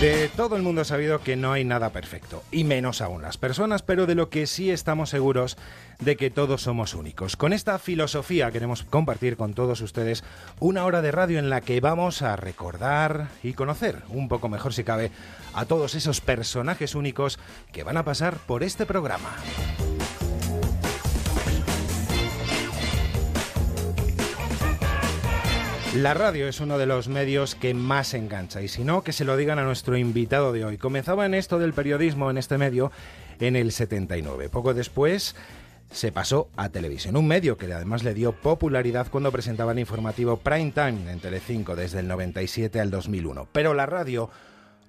De todo el mundo ha sabido que no hay nada perfecto, y menos aún las personas, pero de lo que sí estamos seguros de que todos somos únicos. Con esta filosofía queremos compartir con todos ustedes una hora de radio en la que vamos a recordar y conocer un poco mejor si cabe a todos esos personajes únicos que van a pasar por este programa. La radio es uno de los medios que más engancha y si no, que se lo digan a nuestro invitado de hoy. Comenzaba en esto del periodismo en este medio en el 79. Poco después se pasó a televisión, un medio que además le dio popularidad cuando presentaba el informativo Prime Time en Telecinco desde el 97 al 2001. Pero la radio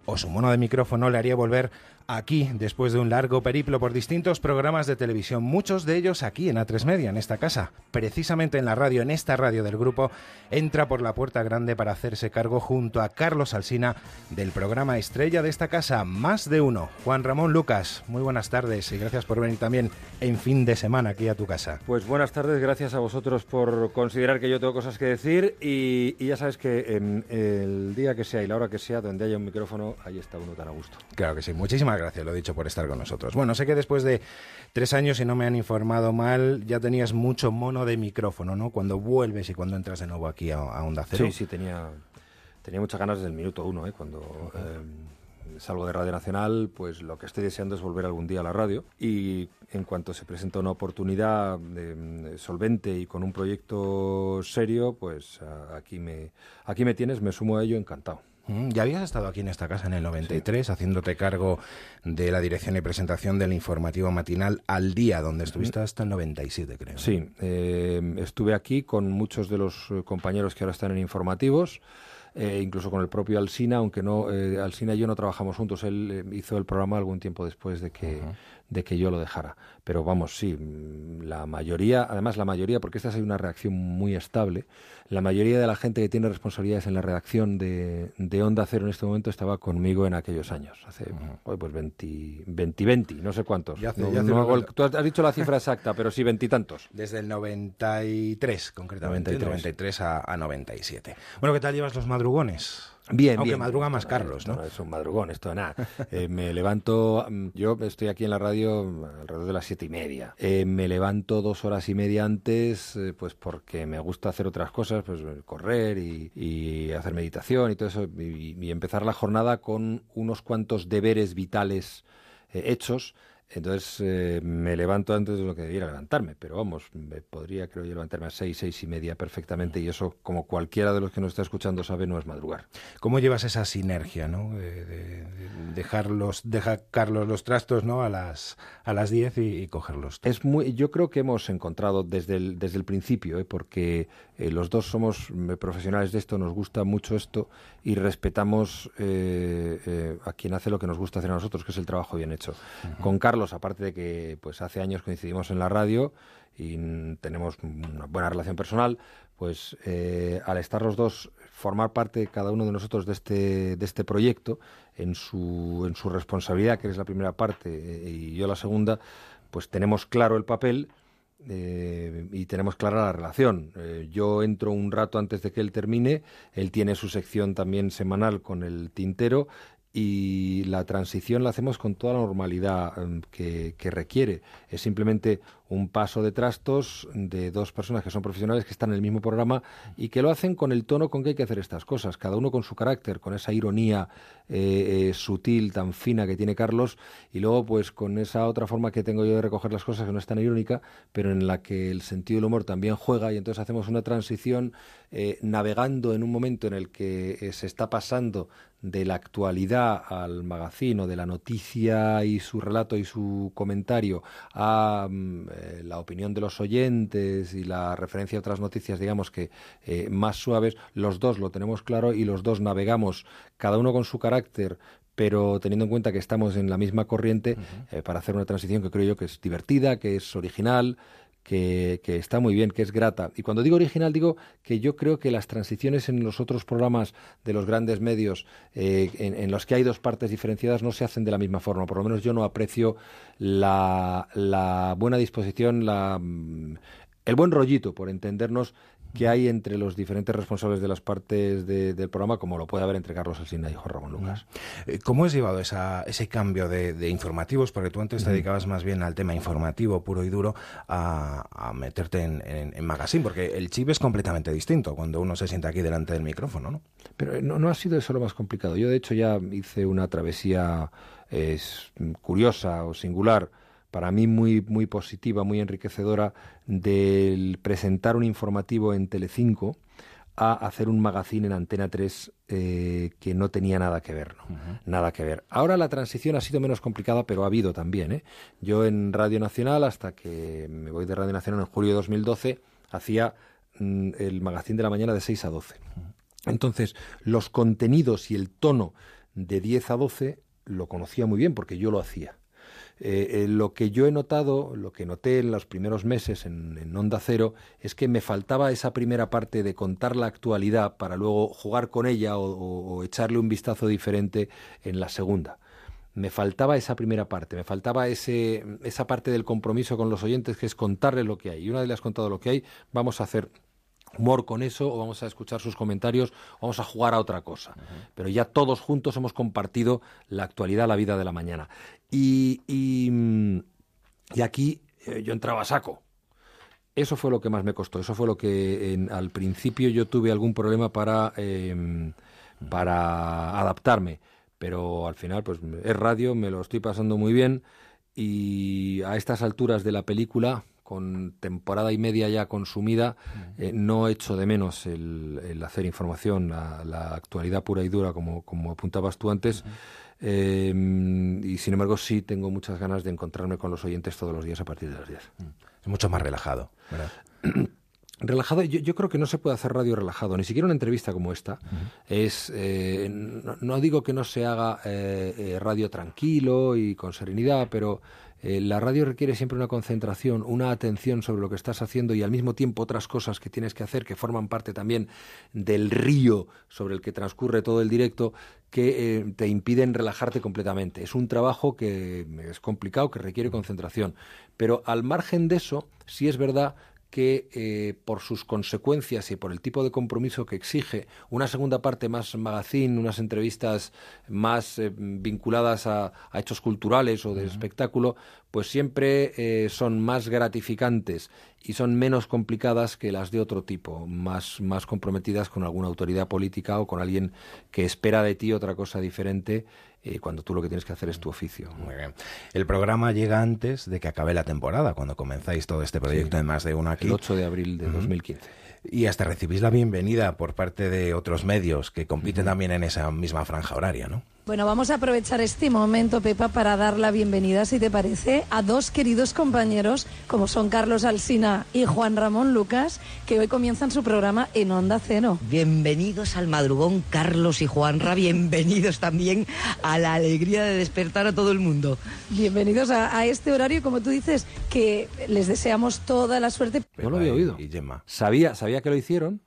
o su mono de micrófono le haría volver aquí después de un largo periplo por distintos programas de televisión, muchos de ellos aquí en A3 Media, en esta casa. Precisamente en la radio, en esta radio del grupo, entra por la puerta grande para hacerse cargo junto a Carlos Alsina del programa estrella de esta casa, Más de Uno. Juan Ramón Lucas, muy buenas tardes y gracias por venir también en fin de semana aquí a tu casa. Pues buenas tardes, gracias a vosotros por considerar que yo tengo cosas que decir y, ya sabes que en el día que sea y la hora que sea, donde haya un micrófono, ahí está uno tan a gusto. Claro que sí, muchísimas gracias, lo he dicho, por estar con nosotros. Bueno, sé que después de tres años, si no me han informado mal, ya tenías mucho mono de micrófono, ¿no? Cuando vuelves y cuando entras de nuevo aquí a, Onda Cero. Sí, sí, tenía, tenía muchas ganas desde el minuto uno, ¿eh? Cuando... Eh, salgo de Radio Nacional, pues lo que estoy deseando es volver algún día a la radio y en cuanto se presenta una oportunidad de, solvente y con un proyecto serio, pues aquí me, aquí me tienes, me sumo a ello encantado. Mm, ya habías estado aquí en esta casa en el 93 haciéndote cargo de la dirección y presentación del informativo matinal al día, donde estuviste hasta el 97, creo. Sí, eh, estuve aquí con muchos de los eh, compañeros que ahora están en informativos. Eh, incluso con el propio Alsina, aunque no, Alsina y yo no trabajamos juntos, él hizo el programa algún tiempo después de que, de que yo lo dejara. Pero vamos, sí, mm, la mayoría, además la mayoría, porque esta es una reacción muy estable, la mayoría de la gente que tiene responsabilidades en la redacción de, de Onda Cero en este momento estaba conmigo en aquellos años, hace pues 20, 20, 20, no sé cuántos. tú has dicho la cifra exacta, pero sí veintitantos. Desde el 93, concretamente, 93, 93 a, a 97. Bueno, ¿qué tal llevas los madrugones? Bien, Aunque bien. madruga más Carlos, ¿no? es un madrugón, esto nada. Eh, me levanto, mm, yo estoy aquí en la radio alrededor de las siete y media. Eh, me levanto dos horas y media antes, eh, pues porque me gusta hacer otras cosas, pues correr y, hacer meditación y todo eso, y, empezar la jornada con unos cuantos deberes vitales hechos entonces eh, me levanto antes de lo que debiera levantarme, pero vamos, me podría creo yo levantarme a seis, seis y media perfectamente y eso, como cualquiera de los que nos está escuchando sabe, no es madrugar. ¿Cómo llevas esa sinergia, no? De, dejar los, Carlos los trastos, ¿no? A las a las diez y, cogerlos. Es muy, yo creo que hemos encontrado desde el desde el principio, ¿eh? porque eh, los dos somos profesionales de esto, nos gusta mucho esto y respetamos a quien hace lo que nos gusta hacer a nosotros, que es el trabajo bien hecho. Con Carlos aparte de que pues hace años coincidimos en la radio y tenemos una buena relación personal, pues eh, al estar los dos, formar parte cada uno de nosotros de este, de este proyecto, en su, en su responsabilidad, que es la primera parte, eh, y yo la segunda, pues tenemos claro el papel eh, y tenemos clara la relación. yo entro un rato antes de que él termine, él tiene su sección también semanal con el tintero y la transición la hacemos con toda la normalidad em, que, que, requiere. Es simplemente un paso de trastos de dos personas que son profesionales que están en el mismo programa y que lo hacen con el tono con que hay que hacer estas cosas, cada uno con su carácter, con esa ironía eh, eh, sutil, tan fina que tiene Carlos, y luego pues con esa otra forma que tengo yo de recoger las cosas que no es tan irónica, pero en la que el sentido del humor también juega y entonces hacemos una transición eh, navegando en un momento en el que se está pasando de la actualidad al magazino, de la noticia y su relato y su comentario a mm, eh, la opinión de los oyentes y la referencia a otras noticias, digamos que eh, más suaves, los dos lo tenemos claro y los dos navegamos, cada uno con su carácter, pero teniendo en cuenta que estamos en la misma corriente, eh, para hacer una transición que creo yo que es divertida, que es original, que, está muy bien, que es grata. Y cuando digo original, digo que yo creo que las transiciones en los otros programas de los grandes medios, eh, en, los que hay dos partes diferenciadas, no se hacen de la misma forma. Por lo menos yo no aprecio la, buena disposición, la, el buen rollito, por entendernos, que hay entre los diferentes responsables de las partes del programa, como lo puede haber entre Carlos Alsina y Jorge Ramón Lucas. Eh, ¿Cómo has llevado esa, ese cambio de, informativos? Porque tú antes te dedicabas más bien al tema informativo puro y duro, a, meterte en, en, magazine, porque el chip es completamente distinto cuando uno se sienta aquí delante del micrófono, ¿no? Pero eh, no, no ha sido eso lo más complicado. Yo, de hecho, ya hice una travesía es, curiosa o singular para mí muy, muy positiva, muy enriquecedora, del presentar un informativo en Telecinco a hacer un magazine en Antena 3 eh, que no tenía nada que ver, ¿no? Nada que ver. Ahora la transición ha sido menos complicada, pero ha habido también, ¿eh? Yo en Radio Nacional, hasta que me voy de Radio Nacional en julio de 2012, hacía mm, el magazine de la mañana de 6 a 12. Entonces, los contenidos y el tono de 10 a 12 lo conocía muy bien porque yo lo hacía. Eh, eh, lo que yo he notado, lo que noté en los primeros meses en, Onda Cero, es que me faltaba esa primera parte de contar la actualidad para luego jugar con ella o, echarle un vistazo diferente en la segunda me faltaba esa primera parte, me faltaba esa parte del compromiso con los oyentes que es contarle lo que hay. Y una vez le has contado lo que hay, vamos a hacer humor con eso o vamos a escuchar sus comentarios o vamos a jugar a otra cosa. Pero ya todos juntos hemos compartido la actualidad, la vida de la mañana. Y, y, mm, aquí eh, yo entraba a saco. Eso fue lo que más me costó. Eso fue lo que al principio yo tuve algún problema para, em, para adaptarme. Pero al final, pues es radio, me lo estoy pasando muy bien. Y a estas alturas de la película, con temporada y media ya consumida, eh, no echo de menos el, hacer información, la, actualidad pura y dura, como, como apuntabas tú antes. Em, y sin embargo, sí tengo muchas ganas de encontrarme con los oyentes todos los días a partir de las 10. Es mucho más relajado, Relajado, yo, creo que no se puede hacer radio relajado, ni siquiera una entrevista como esta. Es, eh, no, digo que no se haga eh, radio tranquilo y con serenidad, pero eh, la radio requiere siempre una concentración, una atención sobre lo que estás haciendo y al mismo tiempo otras cosas que tienes que hacer que forman parte también del río sobre el que transcurre todo el directo que eh, te impiden relajarte completamente. Es un trabajo que es complicado, que requiere concentración. Pero al margen de eso, sí es verdad que eh, por sus consecuencias y por el tipo de compromiso que exige una segunda parte más magazine, unas entrevistas más eh, vinculadas a, hechos culturales o de espectáculo, pues siempre eh, son más gratificantes y son menos complicadas que las de otro tipo, más, más comprometidas con alguna autoridad política o con alguien que espera de ti otra cosa diferente eh, cuando tú lo que tienes que hacer es tu oficio. Muy bien. El programa llega antes de que acabe la temporada, cuando comenzáis todo este proyecto de más de uno aquí. El 8 de abril de 2015 y hasta recibís la bienvenida por parte de otros medios que compiten también en esa misma franja horaria, ¿no? Bueno, vamos a aprovechar este momento, Pepa, para dar la bienvenida, si te parece, a dos queridos compañeros, como son Carlos Alsina y Juan Ramón Lucas, que hoy comienzan su programa en Onda Cero. Bienvenidos al madrugón, Carlos y Juanra. Bienvenidos también a la alegría de despertar a todo el mundo. Bienvenidos a, este horario, como tú dices, que les deseamos toda la suerte. No lo había oído. Y Gemma. Sabía, sabía que lo hicieron,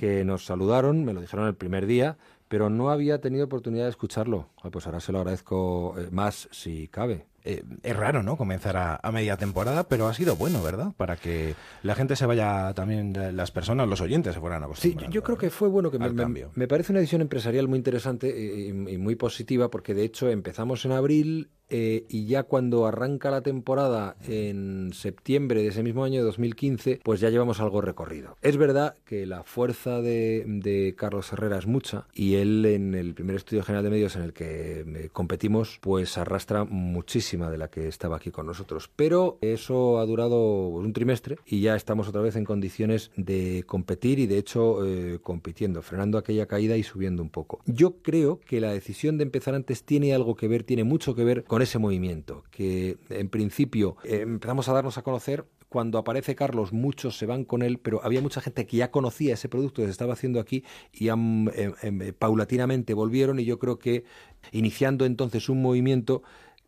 que nos saludaron, me lo dijeron el primer día, pero no había tenido oportunidad de escucharlo. pues ahora se lo agradezco eh, más si cabe. Eh, es raro, ¿no? Comenzar a, media temporada, pero ha sido bueno, ¿verdad? Para que la gente se vaya también, las personas, los oyentes se fueran acostumbrando. Sí, yo, creo que fue bueno que me, me, parece una edición empresarial muy interesante y, y, muy positiva, porque de hecho empezamos en abril eh, y ya cuando arranca la temporada en septiembre de ese mismo año de 2015, pues ya llevamos algo recorrido. Es verdad que la fuerza de, Carlos Herrera es mucha y él en el primer estudio general de medios en el que eh, competimos, pues arrastra muchísima de la que estaba aquí con nosotros. Pero eso ha durado pues, un trimestre y ya estamos otra vez en condiciones de competir y de hecho eh, compitiendo, frenando aquella caída y subiendo un poco. Yo creo que la decisión de empezar antes tiene algo que ver, tiene mucho que ver con ese movimiento, que en principio empezamos a darnos a conocer cuando aparece Carlos, muchos se van con él, pero había mucha gente que ya conocía ese producto que se estaba haciendo aquí y em, em, paulatinamente volvieron y yo creo que iniciando entonces un movimiento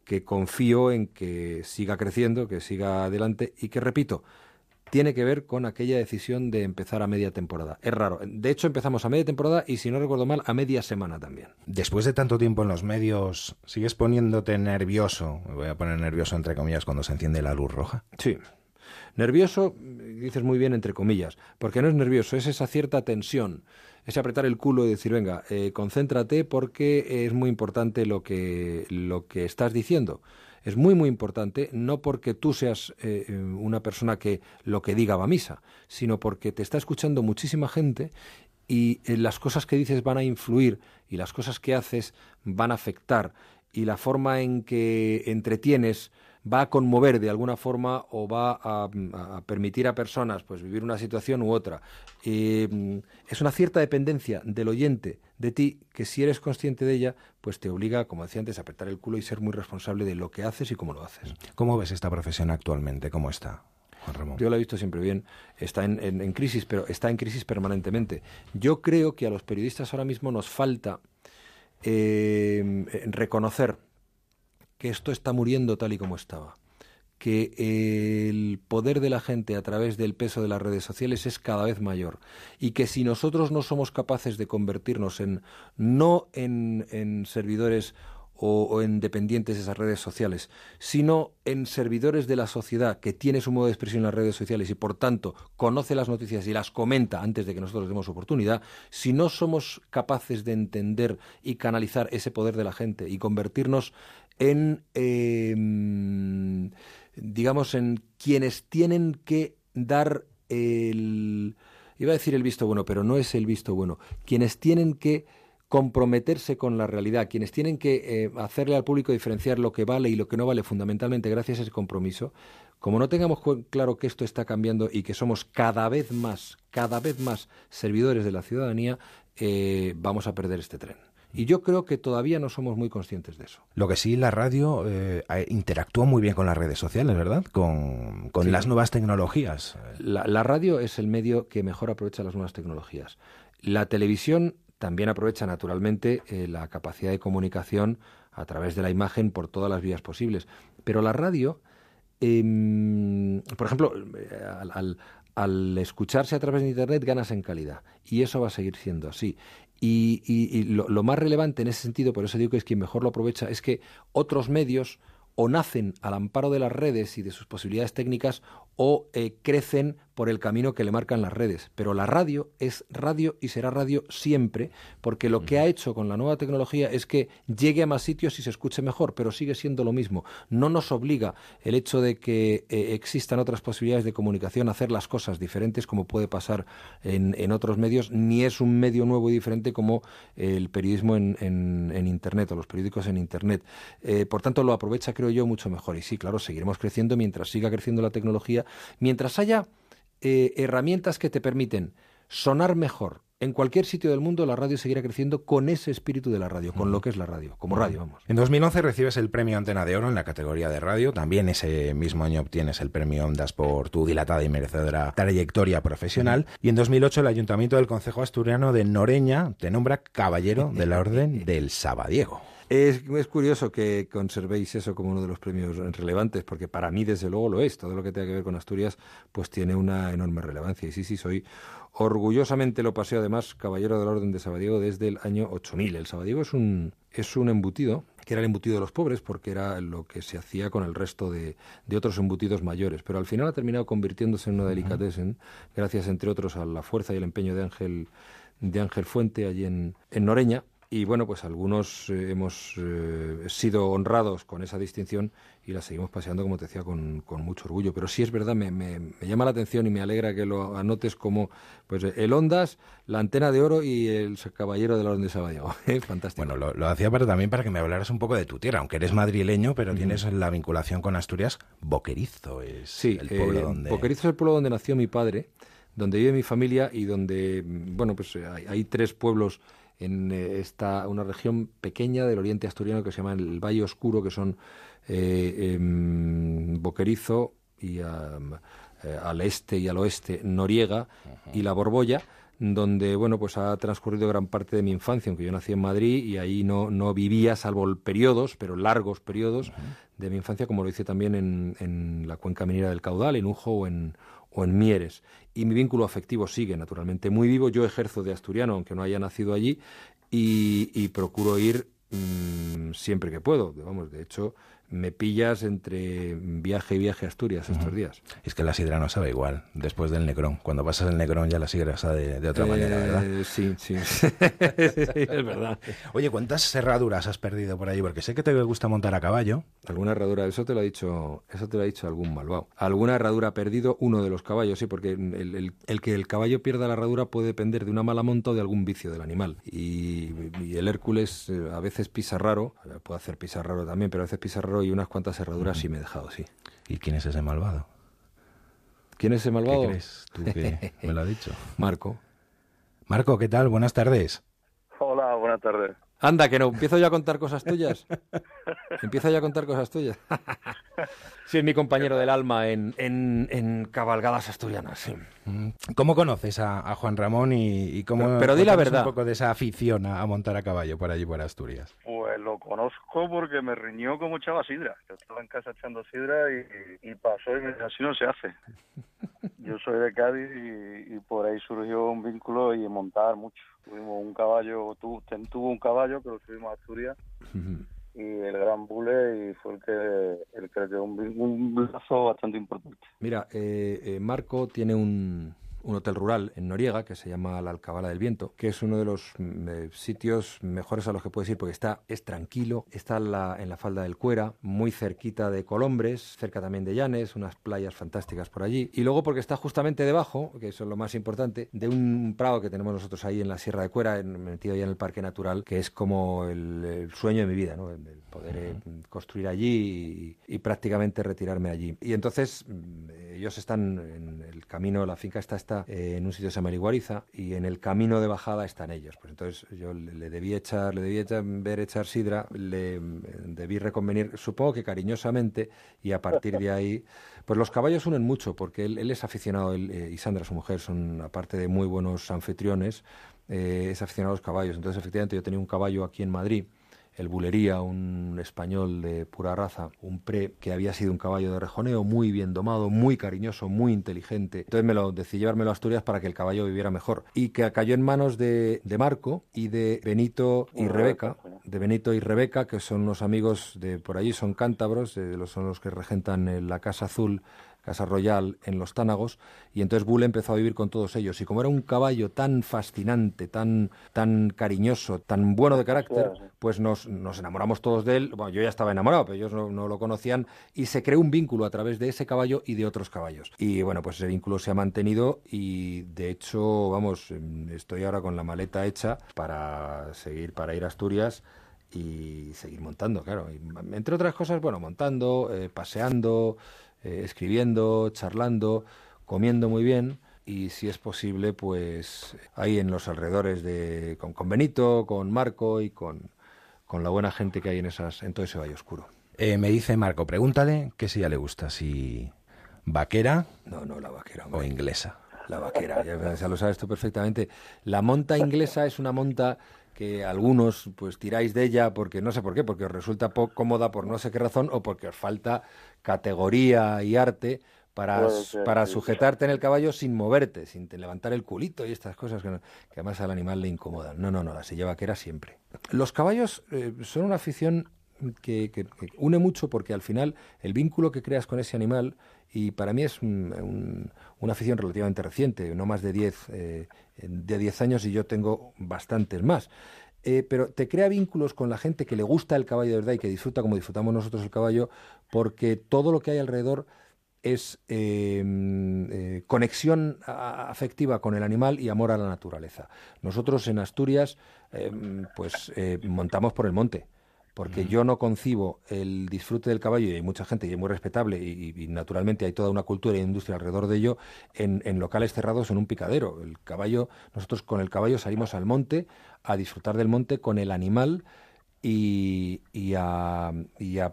que confío en que siga creciendo, que siga adelante y que, repito, tiene que ver con aquella decisión de empezar a media temporada. Es raro. De hecho, empezamos a media temporada y, si no recuerdo mal, a media semana también. Después de tanto tiempo en los medios, ¿sigues poniéndote nervioso? Me voy a poner nervioso entre comillas cuando se enciende la luz roja. Sí. Nervioso, dices muy bien entre comillas, porque no es nervioso, es esa cierta tensión, es apretar el culo y decir, venga, eh, concéntrate porque es muy importante lo que, lo que estás diciendo. Es muy, muy importante, no porque tú seas eh, una persona que lo que diga va a misa, sino porque te está escuchando muchísima gente y eh, las cosas que dices van a influir y las cosas que haces van a afectar. Y la forma en que entretienes va a conmover de alguna forma o va a, permitir a personas pues vivir una situación u otra. Mm, es una cierta dependencia del oyente de ti que si eres consciente de ella, pues te obliga, como decía antes, a apretar el culo y ser muy responsable de lo que haces y cómo lo haces. ¿Cómo ves esta profesión actualmente? ¿Cómo está? Juan Ramón. Yo la he visto siempre bien. Está en, crisis, pero está en crisis permanentemente. Yo creo que a los periodistas ahora mismo nos falta eh, reconocer que esto está muriendo tal y como estaba, que el poder de la gente a través del peso de las redes sociales es cada vez mayor. Y que si nosotros no somos capaces de convertirnos en no en, en servidores o, en dependientes de esas redes sociales, sino en servidores de la sociedad que tiene su modo de expresión en las redes sociales y por tanto conoce las noticias y las comenta antes de que nosotros demos oportunidad, si no somos capaces de entender y canalizar ese poder de la gente y convertirnos en, em, digamos, en quienes tienen que dar el, iba a decir el visto bueno, pero no es el visto bueno, quienes tienen que comprometerse con la realidad, quienes tienen que eh, hacerle al público diferenciar lo que vale y lo que no vale fundamentalmente gracias a ese compromiso, como no tengamos claro que esto está cambiando y que somos cada vez más, cada vez más servidores de la ciudadanía, eh, vamos a perder este tren. Y yo creo que todavía no somos muy conscientes de eso. Lo que sí, la radio eh, interactúa muy bien con las redes sociales, ¿verdad? Con, las nuevas tecnologías. la, radio es el medio que mejor aprovecha las nuevas tecnologías. La televisión también aprovecha naturalmente eh, la capacidad de comunicación a través de la imagen por todas las vías posibles. Pero la radio, em, por ejemplo, eh, al, escucharse a través de Internet ganas en calidad. Y eso va a seguir siendo así. Y, lo, lo, más relevante en ese sentido, por eso digo que es quien mejor lo aprovecha, es que otros medios o nacen al amparo de las redes y de sus posibilidades técnicas o eh, crecen por el camino que le marcan las redes. Pero la radio es radio y será radio siempre, porque lo que ha hecho con la nueva tecnología es que llegue a más sitios y se escuche mejor, pero sigue siendo lo mismo. No nos obliga el hecho de que eh, existan otras posibilidades de comunicación a hacer las cosas diferentes como puede pasar en, otros medios, ni es un medio nuevo y diferente como el periodismo en, Internet o los periódicos en Internet. Eh, por tanto, lo aprovecha, creo yo, mucho mejor. Y sí, claro, seguiremos creciendo mientras siga creciendo la tecnología, mientras haya eh, herramientas que te permiten sonar mejor. En cualquier sitio del mundo la radio seguirá creciendo con ese espíritu de la radio, con lo que es la radio, como radio, vamos. En 2011 recibes el premio Antena de Oro en la categoría de radio. También ese mismo año obtienes el premio Ondas por tu dilatada y merecedora trayectoria profesional. Y en 2008 el Ayuntamiento del Consejo Asturiano de Noreña te nombra caballero de la Orden del Sabadiego. Es, curioso que conservéis eso como uno de los premios relevantes, porque para mí, desde luego, lo es. Todo lo que tenga que ver con Asturias, pues tiene una enorme relevancia. Y sí, sí, soy orgullosamente lo paseo, además, caballero de la Orden de Sabadiego desde el año 8000. El Sabadiego es un, es un embutido que era el embutido de los pobres porque era lo que se hacía con el resto de, de otros embutidos mayores, pero al final ha terminado convirtiéndose en una delicatessen, gracias entre otros a la fuerza y el empeño de Ángel de Ángel Fuente allí en, en Noreña y bueno, pues algunos eh, hemos eh, sido honrados con esa distinción y la seguimos paseando, como te decía, con, mucho orgullo. Pero sí es verdad, me, me, llama la atención y me alegra que lo anotes como pues el Ondas, la antena de oro y el caballero de la Orden de Saballao. ¿eh? Fantástico. Bueno, lo, hacía para, también para que me hablaras un poco de tu tierra, aunque eres madrileño, pero tienes la vinculación con Asturias. Boquerizo es el pueblo donde... Boquerizo es el pueblo donde nació mi padre, donde vive mi familia y donde, bueno, pues hay tres pueblos en eh, esta una región pequeña del oriente asturiano que se llama el Valle Oscuro, que son eh, em, Boquerizo y eh, al este y al oeste Noriega y la Borbolla donde bueno pues ha transcurrido gran parte de mi infancia, aunque yo nací en Madrid y ahí no, no vivía, salvo periodos, pero largos periodos de mi infancia, como lo hice también en, en la cuenca minera del Caudal, en Ujo o en, o en Mieres. Y mi vínculo afectivo sigue, naturalmente, muy vivo. Yo ejerzo de asturiano, aunque no haya nacido allí, y, procuro ir mm, siempre que puedo. Vamos, de hecho, me pillas entre viaje y viaje a Asturias estos días. Es que la sidra no sabe igual después del Necrón. Cuando pasas el Necrón ya la sidra sabe de, otra manera, ¿verdad? Eh, sí, sí. es verdad. Oye, ¿cuántas herraduras has perdido por ahí? Porque sé que te gusta montar a caballo. Alguna herradura, eso te lo ha dicho, eso te lo ha dicho algún malvado. Alguna herradura ha perdido uno de los caballos, sí, porque el, que el caballo pierda la herradura puede depender de una mala monta o de algún vicio del animal. Y, el Hércules eh, a veces pisa raro, puede hacer pisar raro también, pero a veces pisa raro y unas cuantas herraduras sí me he dejado, sí. ¿Y quién es ese malvado? ¿Quién es ese malvado? ¿Qué crees tú que me lo ha dicho? Marco. Marco, ¿qué tal? Buenas tardes. Hola, buenas tardes. Anda, que no, empiezo ya a contar cosas tuyas. Empiezo ya a contar cosas tuyas. sí, es mi compañero del alma en, en, cabalgadas asturianas, sí. Mm. ¿Cómo conoces a, Juan Ramón y, cómo pero, di la verdad. un poco de esa afición a, montar a caballo por allí, por Asturias? Pues lo conozco porque me riñó como echaba sidra. Yo estaba en casa echando sidra y, pasó y me dijo, así no se hace. Yo soy de Cádiz y, y por ahí surgió un vínculo y montar mucho. Tuvimos un caballo, tu, tuvo un caballo que lo subimos a Asturias y el gran Bule y fue el que, el que dio un, un lazo bastante importante. Mira, eh, eh, Marco tiene un, un hotel rural en Noriega que se llama la Alcabala del Viento, que es uno de los mm, eh, sitios mejores a los que puedes ir porque está es tranquilo, está en la, en la falda del Cuera, muy cerquita de Colombres, cerca también de Llanes, unas playas fantásticas por allí, y luego porque está justamente debajo, que eso es lo más importante, de un prado que tenemos nosotros ahí en la Sierra de Cuera, metido ahí en el Parque Natural, que es como el, sueño de mi vida, ¿no? el, poder eh, construir allí y, y, prácticamente retirarme allí. Y entonces mm, ellos están en el camino, la finca está eh, en un sitio que se llama Iguariza y en el camino de bajada están ellos. Pues entonces yo le, debí echar, le debí echar, ver echar sidra, le eh, debí reconvenir, supongo que cariñosamente, y a partir de ahí, pues los caballos unen mucho, porque él, es aficionado, él, eh, y Sandra, su mujer, son aparte de muy buenos anfitriones, es aficionado a los caballos. Entonces efectivamente yo tenía un caballo aquí en Madrid el Bulería, un español de pura raza, un pre que había sido un caballo de rejoneo, muy bien domado, muy cariñoso, muy inteligente. Entonces me lo decidí llevármelo a Asturias para que el caballo viviera mejor. Y que cayó en manos de, de Marco y de Benito y Rebeca, de Benito y Rebeca, que son unos amigos de por allí, son cántabros, son los que regentan la Casa Azul Casa Royal en los Tánagos, y entonces Bull empezó a vivir con todos ellos. Y como era un caballo tan fascinante, tan, tan cariñoso, tan bueno de carácter, pues nos, nos enamoramos todos de él. Bueno, yo ya estaba enamorado, pero ellos no, lo conocían, y se creó un vínculo a través de ese caballo y de otros caballos. Y bueno, pues ese vínculo se ha mantenido y de hecho, vamos, estoy ahora con la maleta hecha para seguir, para ir a Asturias y seguir montando, claro. entre otras cosas, bueno, montando, eh, paseando, eh, escribiendo, charlando, comiendo muy bien y si es posible, pues ahí en los alrededores de con, con Benito, con Marco y con, con, la buena gente que hay en esas en todo ese valle oscuro. Eh, me dice Marco, pregúntale que si ya le gusta, si vaquera, no, no la vaquera o inglesa. La vaquera, ya, ya lo sabes tú perfectamente. La monta inglesa es una monta que algunos pues tiráis de ella porque no sé por qué, porque os resulta poco cómoda por no sé qué razón o porque os falta categoría y arte para, para sujetarte en el caballo sin moverte, sin levantar el culito y estas cosas que, además al animal le incomodan. No, no, no, la silla vaquera siempre. Los caballos eh, son una afición que, une mucho porque al final el vínculo que creas con ese animal, y para mí es una afición relativamente reciente, no más de 10 eh, de 10 años y yo tengo bastantes más. Eh, pero te crea vínculos con la gente que le gusta el caballo de verdad y que disfruta como disfrutamos nosotros el caballo, porque todo lo que hay alrededor es eh, conexión afectiva con el animal y amor a la. Naturaleza. Nosotros en Asturias, pues montamos por el monte porque yo no concibo el disfrute del caballo, y hay mucha gente y es muy respetable, y, naturalmente hay toda una cultura e industria alrededor de ello, en, locales cerrados en un picadero. El caballo, nosotros con el caballo salimos al monte a disfrutar del monte con el animal y, a,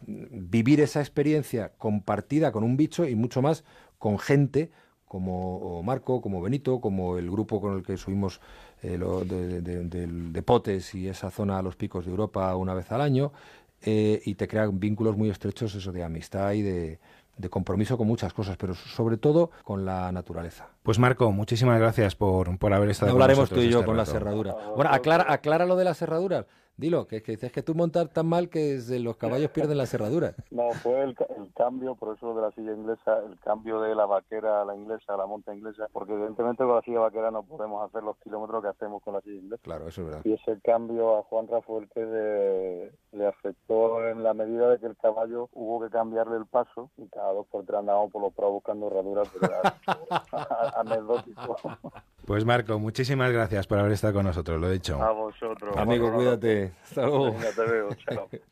vivir esa experiencia compartida con un bicho y mucho más con gente como Marco, como Benito, como el grupo con el que subimos eh, de, Potes y esa zona a los picos de Europa una vez al año, eh, y te crean vínculos muy estrechos eso de amistad y de, compromiso con muchas cosas, pero sobre todo con la naturaleza. Pues Marco, muchísimas gracias por, por haber estado Hablaremos tú y yo con las cerraduras. Bueno, aclara, aclara lo de las cerraduras. Dilo, que, que dices que tú montas tan mal que los caballos pierden la cerradura. No, fue el, cambio, por eso de la silla inglesa, el cambio de la vaquera a la inglesa, a la monta inglesa, porque evidentemente con la silla vaquera no podemos hacer los kilómetros que hacemos con la silla inglesa. Claro, eso es verdad. Y ese cambio a Juan Rafael que le afectó en la medida de que el caballo hubo que cambiarle el paso y cada dos por tres andábamos por los prados buscando herraduras, pero anecdótico. Pues Marco, muchísimas gracias por haber estado con nosotros, lo he dicho. A vosotros. Amigo, cuídate. Hasta luego.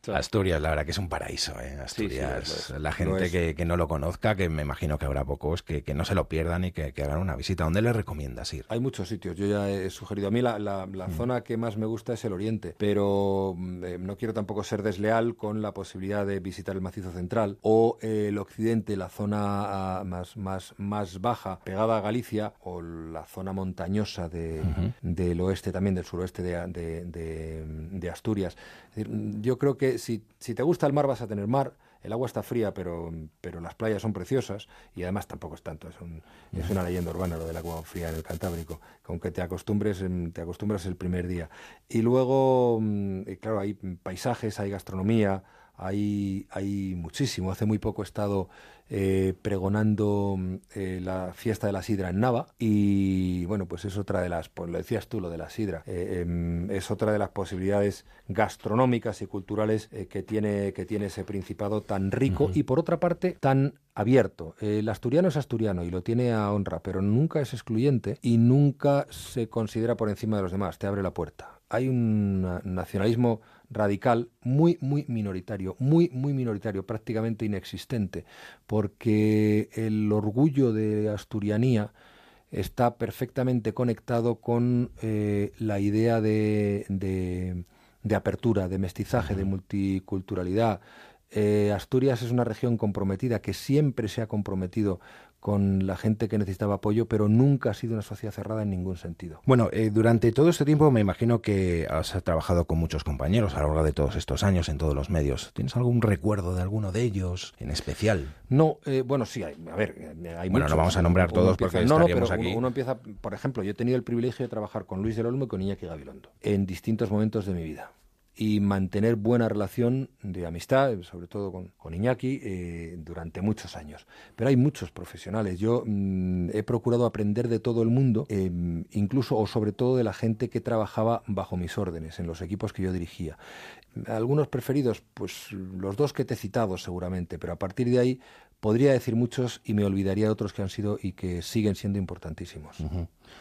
Asturias, la verdad que es un paraíso, ¿eh? Asturias. la gente que, no lo conozca, que me imagino que habrá pocos, que, no se lo pierdan y que, hagan una visita. ¿Dónde le recomiendas ir? Hay muchos sitios. Yo ya he sugerido. A mí la, mm. zona que más me gusta es el oriente, pero mm, eh, no quiero tampoco ser desleal con la posibilidad de visitar el macizo central o eh, el occidente, la zona ah, más, más, más baja, pegada a Galicia, o la zona montañosa de, del oeste también, del suroeste de, de Asturias. yo creo que si, si te gusta el mar vas a tener mar, el agua está fría, pero, pero las playas son preciosas y además tampoco es tanto. Es, un, es una leyenda urbana lo del agua fría en el Cantábrico, aunque te acostumbres, te acostumbras el primer día. Y luego, mm, claro, hay paisajes, hay gastronomía, hay, hay muchísimo. Hace muy poco he estado eh, pregonando mm, eh, la fiesta de la sidra en Nava y bueno, pues es otra de las, pues lo decías tú, lo de la sidra, eh, em, es otra de las posibilidades gastronómicas y culturales que, tiene, que tiene ese principado tan rico y por otra parte tan abierto. El asturiano es asturiano y lo tiene a honra, pero nunca es excluyente y nunca se considera por encima de los demás, te abre la puerta. Hay un nacionalismo radical muy, muy minoritario, muy, muy minoritario, prácticamente inexistente, porque el orgullo de asturianía está perfectamente conectado con eh, la idea de, de, apertura, de mestizaje, de multiculturalidad. Eh, Asturias es una región comprometida que siempre se ha comprometido con la gente que necesitaba apoyo, pero nunca ha sido una sociedad cerrada en ningún sentido. Bueno, eh, durante todo este tiempo me imagino que has trabajado con muchos compañeros a lo largo de todos estos años en todos los medios. ¿Tienes algún recuerdo de alguno de ellos en especial? No, eh, bueno, sí, hay, a ver, eh, hay Bueno, no vamos a nombrar todos porque no, no, pero aquí. Uno, empieza, por ejemplo, yo he tenido el privilegio de trabajar con Luis del Olmo y con Iñaki Gabilondo en distintos momentos de mi vida y mantener buena relación de amistad, sobre todo con, con Iñaki, eh, durante muchos años. Pero hay muchos profesionales. Yo mm, he procurado aprender de todo el mundo, eh, incluso o sobre todo de la gente que trabajaba bajo mis órdenes, en los equipos que yo dirigía. Algunos preferidos, pues los dos que te he citado seguramente, pero a partir de ahí podría decir muchos y me olvidaría de otros que han sido y que siguen siendo importantísimos.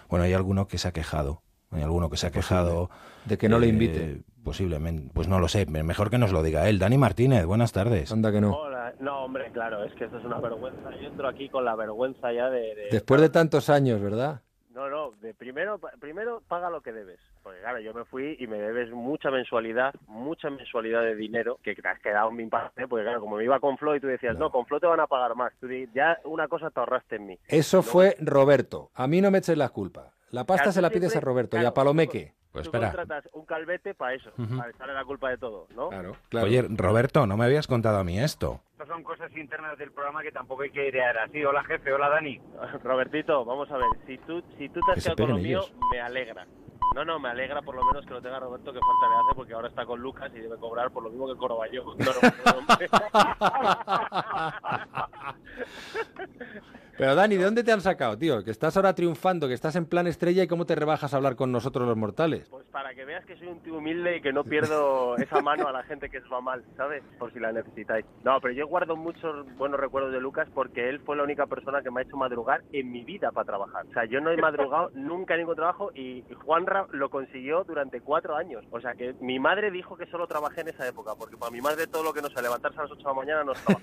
Bueno, hay alguno que se ha quejado hay alguno que se ha quejado. De que no le invite. Posiblemente. Pues no lo sé. Mejor que nos lo diga él. Dani Martínez, buenas tardes. Anda que no. Hola. No, hombre, claro. Es que esto es una vergüenza. Yo entro aquí con la vergüenza ya de... Después de tantos años, ¿verdad? No, no. De primero, primero paga lo que debes. Porque claro, yo me fui y me debes mucha mensualidad, mucha mensualidad de dinero que te has quedado en mi parte. Porque claro, como me iba con Flo y tú decías, no, con Flo te van a pagar más. Tú ya una cosa te ahorraste en mí. Eso fue Roberto. A mí no me eches las culpas. La pasta se la pides a Roberto y a Palomeque. Pues espera. Tú contratas un calvete para eso, para echarle la culpa de todo, ¿no? Claro, Oye, Roberto, no me habías contado a mí esto. Estas son cosas internas del programa que tampoco hay que idear así. Hola, jefe. Hola, Dani. Robertito, vamos a ver. Si tú, si tú te has quedado con lo mío, me alegra. No, no, me alegra por lo menos que lo tenga Roberto, que falta le hace, porque ahora está con Lucas y debe cobrar por lo mismo que cobraba yo. Pero Dani, ¿de dónde te han sacado, tío? Que estás ahora triunfando, que estás en plan estrella y cómo te rebajas a hablar con nosotros los mortales. Pues para que veas que soy un tío humilde y que no pierdo esa mano a la gente que os va mal, ¿sabes? Por si la necesitáis. No, pero yo guardo muchos buenos recuerdos de Lucas porque él fue la única persona que me ha hecho madrugar en mi vida para trabajar. O sea, yo no he madrugado nunca en ningún trabajo y Juanra lo consiguió durante cuatro años. O sea, que mi madre dijo que solo trabajé en esa época, porque para mi madre todo lo que no sea levantarse a las 8 de la mañana no estaba.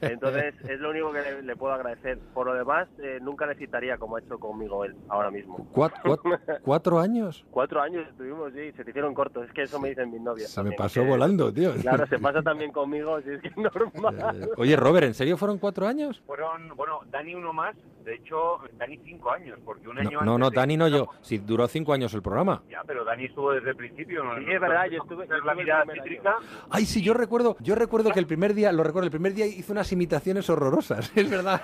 Entonces, es lo único que le puedo agradecer por lo demás, eh, nunca necesitaría como ha hecho conmigo él ahora mismo. ¿Cuatro, años? Cuatro años estuvimos, sí, se te hicieron cortos. Es que eso me dicen mis novias. Se me pasó volando, tío. Claro, se pasa también conmigo, si es que es normal. Oye, Robert, ¿en serio fueron cuatro años? Fueron, bueno, Dani uno más. De hecho, Dani cinco años, porque un año No, no, Dani no yo. Si duró cinco años el programa. Ya, pero Dani estuvo desde el principio. ¿no? Sí, es verdad, yo estuve... en la vida cítrica. Ay, sí, yo recuerdo, yo recuerdo que el primer día, lo recuerdo, el primer día hizo unas imitaciones horrorosas, es verdad.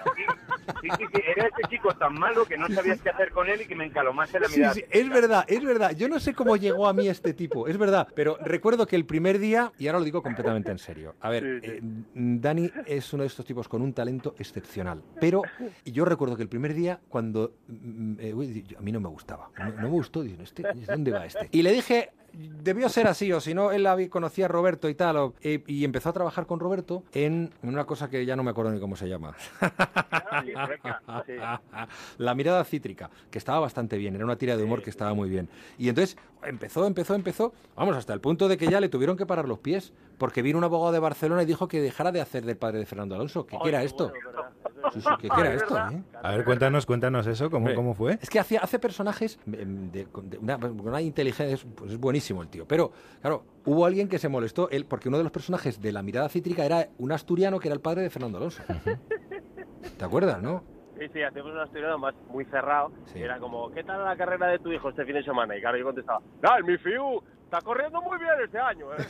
Sí, sí, sí, era este chico tan malo que no sabías qué hacer con él y que me encalomase la mirada. sí, es verdad, es verdad. Yo no sé cómo llegó a mí este tipo, es verdad. Pero recuerdo que el primer día, y ahora lo digo completamente en serio. A ver, eh, Dani es uno de estos tipos con un talento excepcional. Pero yo recuerdo que el primer día, cuando mm, eh, uy, yo- a mí no me gustaba, no, no me gustó, digo, este, ¿dónde va este? Y le dije, debió ser así, o si no, él conocía a Roberto y tal, o- eh, y empezó a trabajar con Roberto en una cosa que ya no me acuerdo ni cómo se llama. La mirada cítrica, que estaba bastante bien, era una tira de humor que estaba muy bien. Y entonces empezó, empezó, empezó, vamos, hasta el punto de que ya le tuvieron que parar los pies, porque vino un abogado de Barcelona y dijo que dejara de hacer del padre de Fernando Alonso. ¿Qué, qué era esto? Sí, sí, ¿qué, qué era esto? eh? A ver, cuéntanos, cuéntanos eso, ¿cómo, Hombre, cómo fue? Es que hace, hace personajes em, de, con- de una, inteligencia, es- pues es buenísimo el tío. Pero, claro, hubo alguien que se molestó, él, porque uno de los personajes de la mirada cítrica era un asturiano que era el padre de Fernando Alonso. ¿Te acuerdas, no? Sí, sí, hacíamos un asturiano más muy cerrado. Sí. Y era como, ¿qué tal la carrera de tu hijo este fin de semana? Y claro, yo contestaba, ¡Ah, mi fiu! Está corriendo muy bien este año, ¿eh?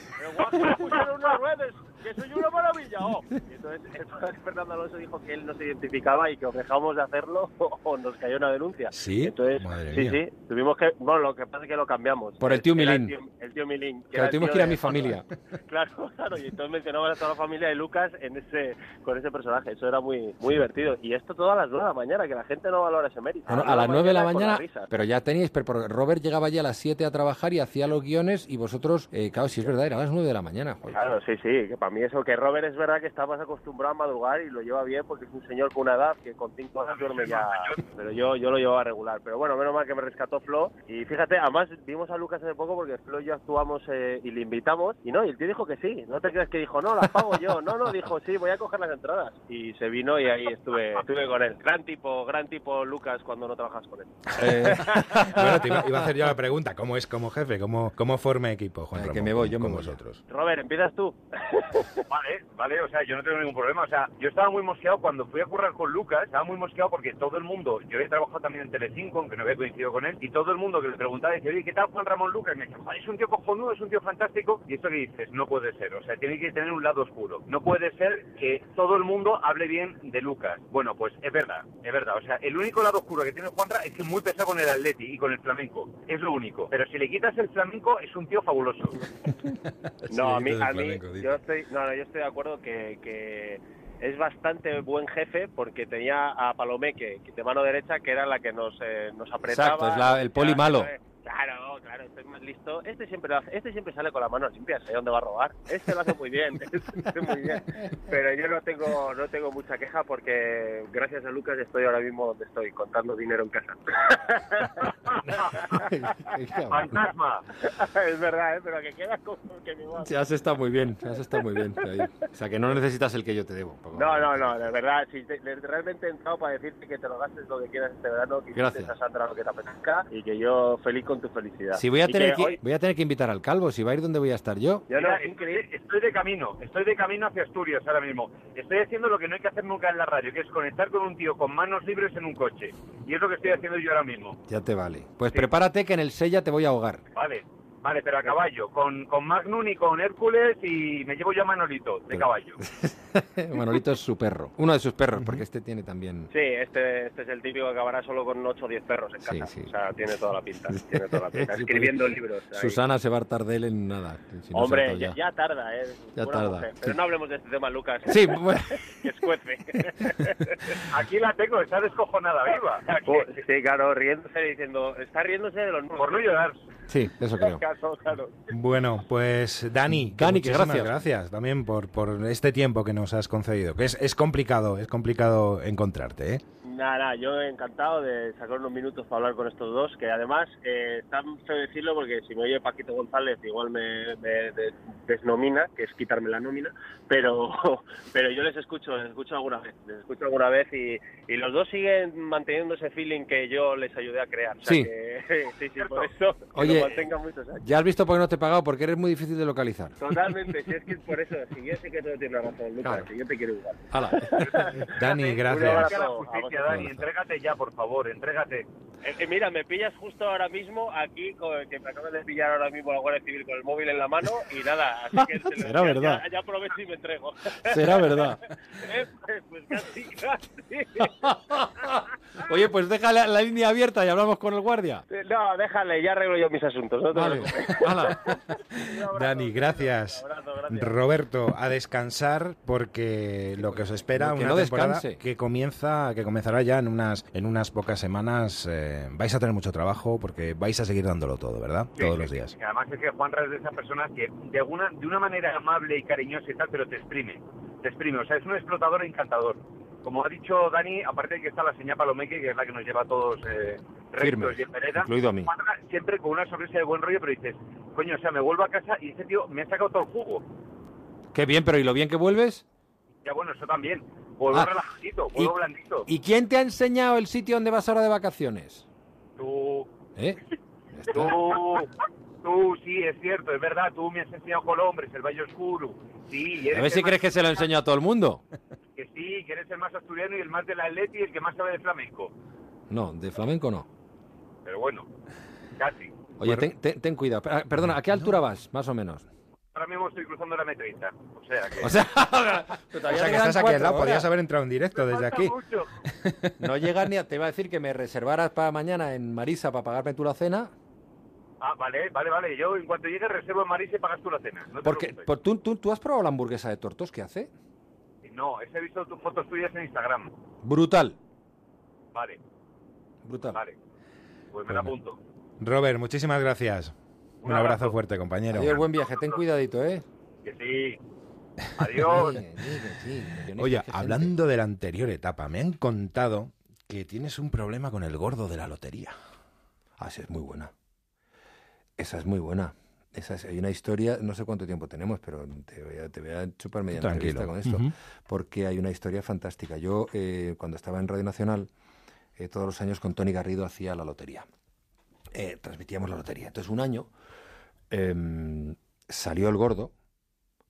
Que soy una maravilla, oh. Y entonces, entonces Fernando Alonso dijo que él no se identificaba y que o dejamos de hacerlo o, nos cayó una denuncia. Sí, Entonces, madre sí, mía. sí, tuvimos que, bueno, lo que pasa es que lo cambiamos. Por el tío Milín. El tío, el tío Milín. Que el tuvimos que ir a mi familia. Claro, claro, y entonces mencionamos a toda la familia de Lucas en ese, con ese personaje, eso era muy, muy divertido. Y esto todo a las 9 de la mañana, que la gente no valora ese mérito. No, no, a las 9 de la mañana, risas. pero ya teníais, pero Robert llegaba ya a las 7 a trabajar y hacía los guiones y vosotros, eh, claro, si es verdad, era a las 9 de la mañana. joder. Claro, sí, sí, que para mí eso, que Robert es verdad que está más acostumbrado a madrugar y lo lleva bien porque es un señor con una edad que con 5 horas duerme ya, pero yo, yo lo llevaba regular. Pero bueno, menos mal que me rescató Flo y fíjate, además vimos a Lucas hace poco porque Flo y yo actuamos eh, y le invitamos y no, y el tío dijo que sí, no te creas que dijo, no, las pago yo, no, no, dijo, sí, voy a coger las entradas y se vino y ahí estuve, estuve con él. Gran tipo, gran tipo Lucas cuando no trabajas con él. Eh, Bueno, te iba, iba a hacer yo la pregunta, ¿cómo es como jefe? ¿Cómo, cómo forma equipo, Juan Eh, que Ramón, me voy, yo con me vosotros? Robert, ¿empiezas tú? Vale, vale, o sea, yo no tengo ningún problema. O sea, yo estaba muy mosqueado cuando fui a currar con Lucas, estaba muy mosqueado porque todo el mundo, yo he trabajado también en Telecinco, aunque no había coincidido con él, y todo el mundo que le preguntaba decía, oye, ¿qué tal Juan Ramón Lucas? Y me decía, "Joder, es un tío cojonudo, es un tío fantástico. Y esto que dices, no puede ser, o sea, tiene que tener un lado oscuro. No puede ser que todo el mundo hable bien de Lucas. Bueno, pues es verdad, es verdad. O sea, el único lado oscuro que tiene Juanra es que es muy pesado con el Atleti y con el flamenco. Es lo único. Pero si le quitas el flamenco, es un tío fabuloso. No, a mí, a mí yo estoy, no, no, yo estoy de acuerdo que, que es bastante buen jefe porque tenía a Palomeque de mano derecha que era la que nos, eh, nos apretaba. Exacto, es la- el poli malo. Claro, claro, estoy más listo. Este siempre lo hace- este siempre sale con las manos limpias, ¿eh? ¿Dónde va a robar? Este lo hace muy bien, este muy bien. Pero yo no tengo, no tengo mucha queja porque gracias a Lucas estoy ahora mismo donde estoy, contando dinero en casa. ¡Fantasma! es verdad, ¿eh? Pero que queda como que mi madre. Sí, has estado muy bien, has estado muy bien. ahí. O sea, que no necesitas el que yo te debo. No, no, no, de verdad, si te- realmente he entrado para decirte que te lo gastes lo que quieras este verano, que Gracias. a Sandra lo que te apetezca y que yo feliz con tu felicidad. Si voy a Y tener que, hoy- voy a tener que invitar al calvo, si va a ir donde voy a estar yo. yo no, Mira, es estoy, increíble. estoy de camino, estoy de camino hacia Asturias ahora mismo. Estoy haciendo lo que no hay que hacer nunca en la radio, que es conectar con un tío con manos libres en un coche. Y es lo que estoy haciendo yo ahora mismo. Ya te vale. Pues Sí. prepárate que en el Sella te voy a ahogar. Vale, vale, pero a caballo, con, con Magnum y con Hércules y me llevo yo a Manolito, de caballo. Manolito es su perro. Uno de sus perros, porque este tiene también... Sí, este, este es el típico que acabará solo con 8 o 10 perros en Sí, casa. sí. O sea, tiene toda la pinta. Tiene toda la pinta. Sí, Escribiendo libros. ahí. Susana se va a hartar de él en nada. si no Hombre, ya, ya tarda, ¿eh? Ya Buena tarda, mujer. Pero sí. no hablemos de este tema, Lucas. Sí, bueno, que escuece. Aquí la tengo, está descojonada viva. sí, claro, riéndose diciendo, está riéndose de los. Por no llorar. Sí, eso creo. Claro, claro. Bueno, pues Dani, que Dani, que muchísimas gracias. gracias también por, por este tiempo que nos has concedido, que es, es complicado, es complicado encontrarte, ¿eh? Nada, nada, yo encantado de sacar unos minutos para hablar con estos dos, que además eh, está feo decirlo porque si me oye Paquito González igual me, me de- desnomina, que es quitarme la nómina, pero pero yo les escucho, les escucho alguna vez, les escucho alguna vez y, y los dos siguen manteniendo ese feeling que yo les ayudé a crear. O sea Sí. que- sí, sí, por eso Oye, lo muchos años. Ya has visto por qué no te he pagado, porque eres muy difícil de localizar. Totalmente, si es que es por eso, si yo sé que todo tiene razón, Lucas, Claro. si yo te quiero igual. Hala. Dani, Un gracias. abrazo. Dani, entrégate ya, por favor, entrégate. Eh, eh, mira, me pillas justo ahora mismo aquí, con, que me acabo de pillar ahora mismo la Guardia Civil con el móvil en la mano y nada, así que se lo- Será verdad. Ya, ya aprovecho y me entrego. Será verdad. Eh, pues, pues casi, casi. Oye, pues deja la, la línea abierta y hablamos con el guardia. No, déjale, ya arreglo yo mis asuntos. No te Vale. Dani, gracias. Un abrazo, gracias. Roberto, a descansar porque lo que os espera Que una no temporada descanse. que comienza, que comenzará ya en unas en unas pocas semanas. eh, vais a tener mucho trabajo porque vais a seguir dándolo todo, ¿verdad? Sí, Todos sí, los sí. días. Y Además es que Juanra es de esas personas que de alguna de una manera amable y cariñosa y tal, pero te exprime, te exprime. O sea, es un explotador encantador. Como ha dicho Dani, aparte de que está la señal Palomeque, que es la que nos lleva a todos eh, rectos Firmes, y en vereda, incluido a mí. Juanra siempre con una sonrisa de buen rollo, pero dices, coño, o sea, me vuelvo a casa y ese tío me ha sacado todo el jugo. Qué bien, pero ¿y lo bien que vuelves? Ya bueno, eso también. Vuelvo Ah, relajadito, y- vuelvo blandito. ¿Y quién te ha enseñado el sitio donde vas ahora de vacaciones? Tú, ¿Eh? Tú, tú, sí, es cierto, es verdad, tú me has enseñado Colombres, el Valle Oscuro. Sí, y A ver si crees que se lo enseño a todo el mundo. Que sí, que eres el más asturiano y el más del Atleti y el que más sabe de flamenco. No, de flamenco no. Pero bueno, casi. Oye, ten, ten- ten cuidado. Per- Perdona, ¿a qué altura vas, más o menos? Ahora mismo estoy cruzando la M30, o sea que... O sea, O sea, que estás aquí al lado, podías haber entrado en directo desde aquí. mucho. No llegas ni a... Te iba a decir que me reservaras para mañana en Marisa para pagarme tú la cena. Ah, vale, vale, vale. Yo en cuanto llegue reservo en Marisa y pagas tú la cena. No te Porque por- tú, tú, tú has probado la hamburguesa de tortos que hace. No, he visto tus fotos tuyas en Instagram. Brutal. Vale, Brutal. vale. Pues me la apunto. Robert, muchísimas gracias. Un, Un abrazo. abrazo. fuerte, compañero. Adiós, buen viaje. Ten cuidadito, ¿eh? Que sí. Adiós. Oye, hablando de la anterior etapa, me han contado que tienes un problema con el gordo de la lotería. Ah, sí, es muy buena. Esa es muy buena. Esa es, hay una historia, no sé cuánto tiempo tenemos, pero te voy a, te voy a chupar media Tranquilo. entrevista con esto, porque hay una historia fantástica. Yo, eh, cuando estaba en Radio Nacional, eh, todos los años con Tony Garrido hacía la lotería. Eh, transmitíamos la lotería. Entonces, un año em, salió el gordo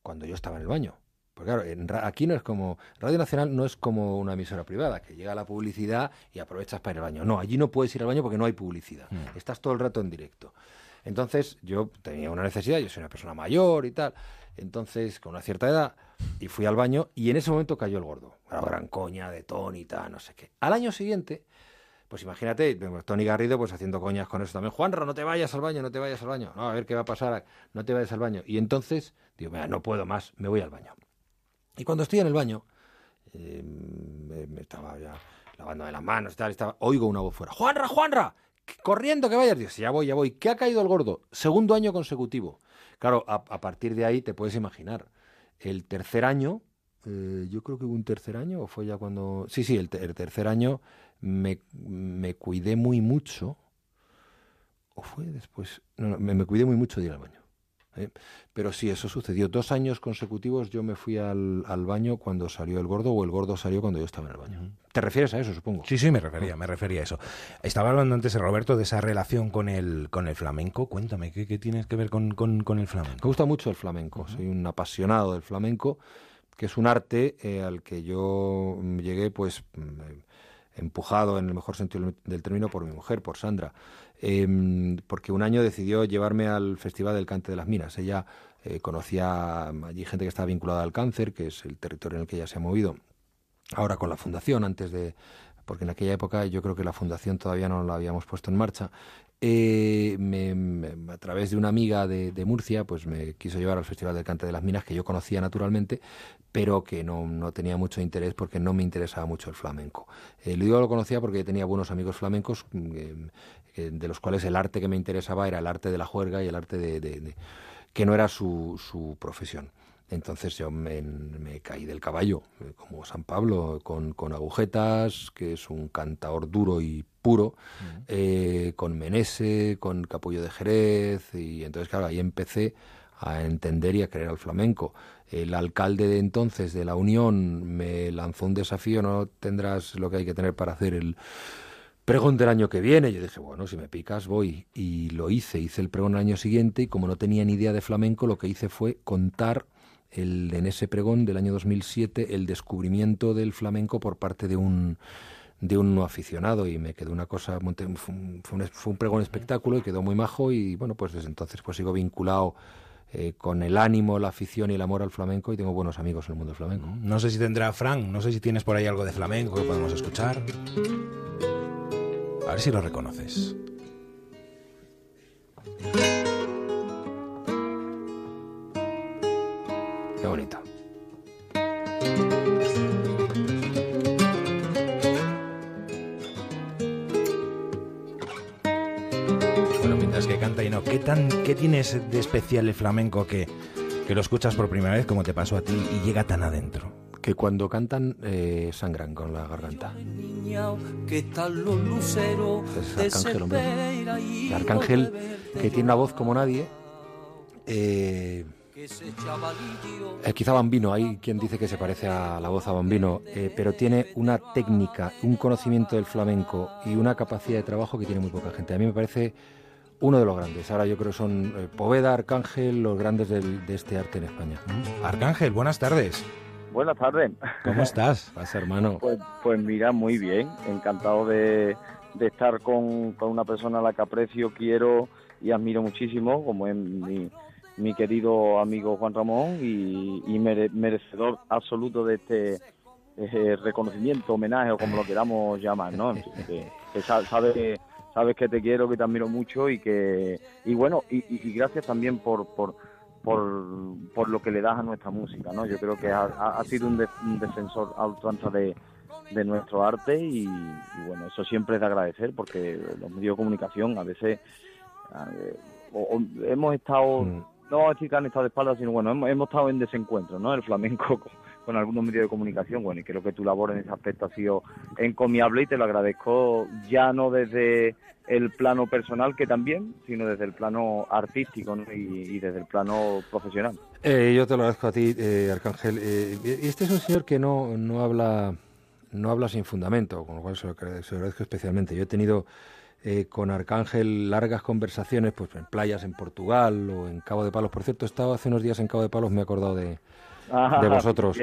cuando yo estaba en el baño. Porque claro, en aquí no es como. Radio Nacional no es como una emisora privada, que llega la publicidad y aprovechas para ir al baño. No, allí no puedes ir al baño porque no hay publicidad. Mm. Estás todo el rato en directo. Entonces, yo tenía una necesidad, yo soy una persona mayor y tal. Entonces, con una cierta edad, y fui al baño, y en ese momento cayó el gordo. La gran coña de Tony y tal, no sé qué. Al año siguiente, pues imagínate, Tony Garrido pues haciendo coñas con eso también. Juanra, no te vayas al baño, no te vayas al baño. No, a ver qué va a pasar, no te vayas al baño. Y entonces, digo, mira, no puedo más, me voy al baño. Y cuando estoy en el baño, eh, me, estaba ya lavándome las manos tal, estaba, oigo una voz fuera, Juanra, Juanra, corriendo que vayas. Digo, "Sí, ya voy, ya voy. ¿Qué ha caído el gordo? Segundo año consecutivo. Claro, a, partir de ahí te puedes imaginar. El tercer año, eh, yo creo que hubo un tercer año, o fue ya cuando... Sí, sí, el tercer año me, me cuidé muy mucho. ¿O fue después? No, no, me, me cuidé muy mucho de ir al baño. ¿eh? Pero sí, eso sucedió. Dos años consecutivos yo me fui al, al baño cuando salió el gordo o el gordo salió cuando yo estaba en el baño. ¿Te refieres a eso, supongo? Sí, sí, me refería, me refería a eso. Estaba hablando antes, Roberto, de esa relación con el, con el flamenco. Cuéntame, ¿qué, qué tienes que ver con, con- con el Me flamenco? gusta mucho el flamenco, soy un apasionado del flamenco, que es un arte eh, al que yo llegué pues mm, eh, empujado en el mejor sentido del término por mi mujer, por Sandra, Em, porque un año decidió llevarme al Festival del Cante de las Minas. Ella eh, conocía allí gente que estaba vinculada al cáncer, que es el territorio en el que ella se ha movido, ahora con la fundación, antes de porque en aquella época yo creo que la fundación todavía no la habíamos puesto en marcha. Eh, me- a través de una amiga de, Murcia, pues me quiso llevar al Festival del Cante de las Minas, que yo conocía naturalmente, pero que no, no tenía mucho interés porque no me interesaba mucho el flamenco. Eh, lo digo lo conocía porque tenía buenos amigos flamencos, mm, eh, de los cuales el arte que me interesaba era el arte de la juerga y el arte de, de- de- que no era su, su profesión. Entonces yo me, me caí del caballo, eh, como San Pablo, con, con agujetas, que es un cantaor duro y puro, eh, con Menese, con Capullo de Jerez, y entonces claro, ahí empecé a entender y a creer al flamenco. El alcalde de entonces de la Unión me lanzó un desafío, no tendrás lo que hay que tener para hacer el pregón del año que viene. Yo dije, bueno, si me picas voy. Y lo hice, hice el pregón el año siguiente y como no tenía ni idea de flamenco, lo que hice fue contar el, en ese pregón del año 2007 el descubrimiento del flamenco por parte de un de un no aficionado y me quedó una cosa, fue un, fue un pregón espectáculo y quedó muy majo y bueno, pues desde entonces pues sigo vinculado eh, con el ánimo, la afición y el amor al flamenco y tengo buenos amigos en el mundo del flamenco. No sé si tendrá Frank, no sé si tienes por ahí algo de flamenco que podemos escuchar. A ver si lo reconoces. Qué bonito. que canta y no. ¿Qué, tan, qué tienes de especial el flamenco que, que lo escuchas por primera vez, como te pasó a ti, y llega tan adentro? Que cuando cantan eh, sangran con la garganta. Es Arcángel, hombre. Arcángel, que tiene una voz como nadie. Eh, eh, quizá Bambino, hay quien dice que se parece a la voz a Bambino, eh, pero tiene una técnica, un conocimiento del flamenco y una capacidad de trabajo que tiene muy poca gente. A mí me parece uno de los grandes. Ahora yo creo que son eh, Poveda, Arcángel, los grandes del, de este arte en España. Arcángel, buenas tardes. Buenas tardes. ¿Cómo estás? Vas, hermano. Pues, pues, mira, muy bien. Encantado de, de estar con, con, una persona a la que aprecio, quiero y admiro muchísimo, como es mi, mi querido amigo Juan Ramón, y, merecedor absoluto de este eh, reconocimiento, homenaje o como lo queramos llamar, ¿no? que, que sabe sabes que te quiero, que te admiro mucho y que y bueno y, gracias también por, por por, lo que le das a nuestra música, ¿no? Yo creo que ha, sido un, defensor a ultranza de, de nuestro arte y, bueno, eso siempre es de agradecer porque los medios de comunicación a veces eh, hemos estado, mm. No vamos a que han estado de espaldas, sino bueno, hemos, estado en desencuentro, ¿no? El flamenco con algunos medios de comunicación. Bueno, y creo que tu labor en ese aspecto ha sido encomiable y te lo agradezco ya no desde el plano personal que también, sino desde el plano artístico y, desde el plano profesional. Eh, yo te lo agradezco a ti, eh, Arcángel. Eh, este es un señor que no, no habla no habla sin fundamento, con lo cual se lo, agradezco especialmente. Yo he tenido con Arcángel largas conversaciones pues en playas en Portugal o en Cabo de Palos. Por cierto, he estado hace unos días en Cabo de Palos, me he acordado de, de vosotros.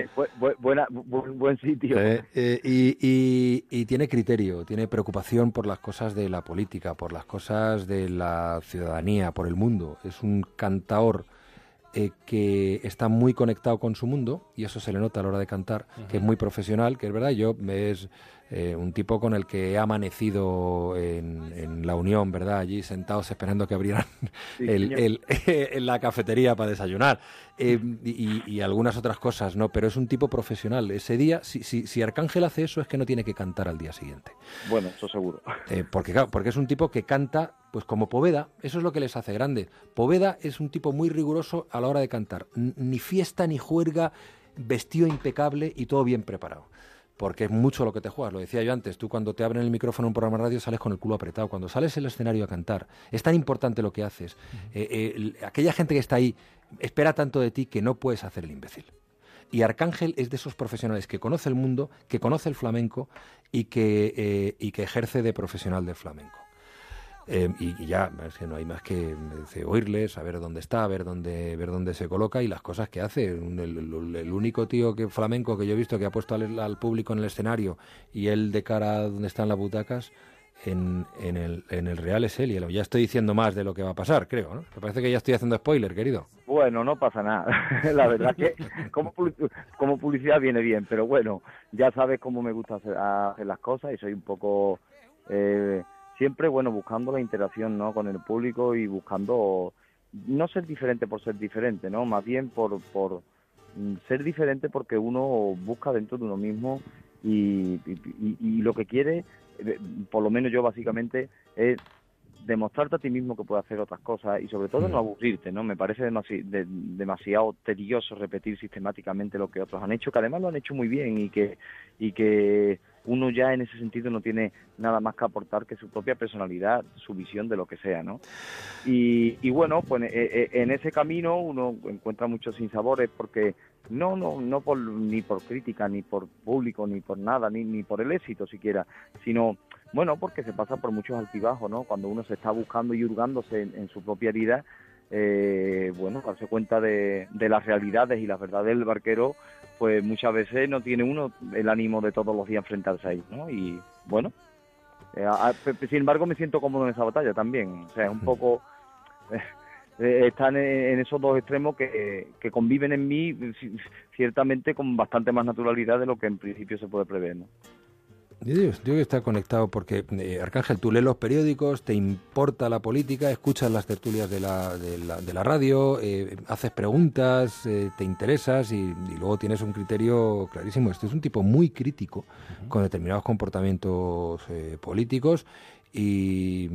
buen sitio. Eh, eh, y, y, tiene criterio, tiene preocupación por las cosas de la política, por las cosas de la ciudadanía, por el mundo. Es un cantaor eh, que está muy conectado con su mundo y eso se le nota a la hora de cantar, que es muy profesional, que es verdad, yo es eh, un tipo con el que he amanecido en, la Unión, ¿verdad? Allí sentados esperando que abrieran el, en la cafetería para desayunar eh, y, algunas otras cosas, ¿no? Pero es un tipo profesional. Ese día, si, si, si, Arcángel hace eso, es que no tiene que cantar al día siguiente. Bueno, eso seguro. porque, porque es un tipo que canta pues como Poveda, eso es lo que les hace grande. Poveda es un tipo muy riguroso a la hora de cantar. Ni fiesta ni juerga, vestido impecable y todo bien preparado. Porque es mucho lo que te juegas. Lo decía yo antes, tú cuando te abren el micrófono en un programa de radio sales con el culo apretado. Cuando sales el escenario a cantar, es tan importante lo que haces. Eh, eh, aquella gente que está ahí espera tanto de ti que no puedes hacer el imbécil. Y Arcángel es de esos profesionales que conoce el mundo, que conoce el flamenco y que, eh, y que ejerce de profesional del flamenco. Eh, y, ya, es que no hay más que oírle, saber dónde está, ver dónde, ver dónde se coloca y las cosas que hace. El, único tío que flamenco que yo he visto que ha puesto al, público en el escenario y él de cara a donde están las butacas, en, en, el, en el Real es él. Y ya estoy diciendo más de lo que va a pasar, creo. ¿no? Me parece que ya estoy haciendo spoiler, querido. Bueno, no pasa nada. La verdad que como, como publicidad viene bien, pero bueno, ya sabes cómo me gusta hacer, hacer las cosas y soy un poco... Eh, siempre, bueno, buscando la interacción, ¿no? Con el público y buscando no ser diferente por ser diferente, ¿no? Más bien por, por mm, ser diferente porque uno busca dentro de uno mismo y, y, lo que quiere, eh, por lo menos yo básicamente, es demostrarte a ti mismo que puedes hacer otras cosas y sobre todo no mm. aburrirte, ¿no? Me parece demasi demasiado tedioso repetir sistemáticamente lo que otros han hecho, que además lo han hecho muy bien y que y que uno ya en ese sentido no tiene nada más que aportar que su propia personalidad, su visión de lo que sea, ¿no? Y, bueno, pues eh, eh, en ese camino uno encuentra muchos sinsabores porque no, no, no por, ni por crítica, ni por público, ni por nada, ni, ni por el éxito siquiera, sino, bueno, porque se pasa por muchos altibajos, ¿no? Cuando uno se está buscando y hurgándose en, su propia vida, eh, bueno, darse cuenta de, de las realidades y las verdades del barquero, pues muchas veces no tiene uno el ánimo de todos los días enfrentarse a ellos, ¿no? Y bueno, eh, a- sin embargo me siento cómodo en esa batalla también, o sea, es un poco... eh, están en, en esos dos extremos que, que conviven en mí ci- ciertamente con bastante más naturalidad de lo que en principio se puede prever, ¿no? Yo digo, yo que está conectado porque, eh, Arcángel, tú lees los periódicos, te importa la política, escuchas las tertulias de la, de la, de la radio, eh, haces preguntas, eh, te interesas y, y luego tienes un criterio clarísimo. Este es un tipo muy crítico con determinados comportamientos eh, políticos y,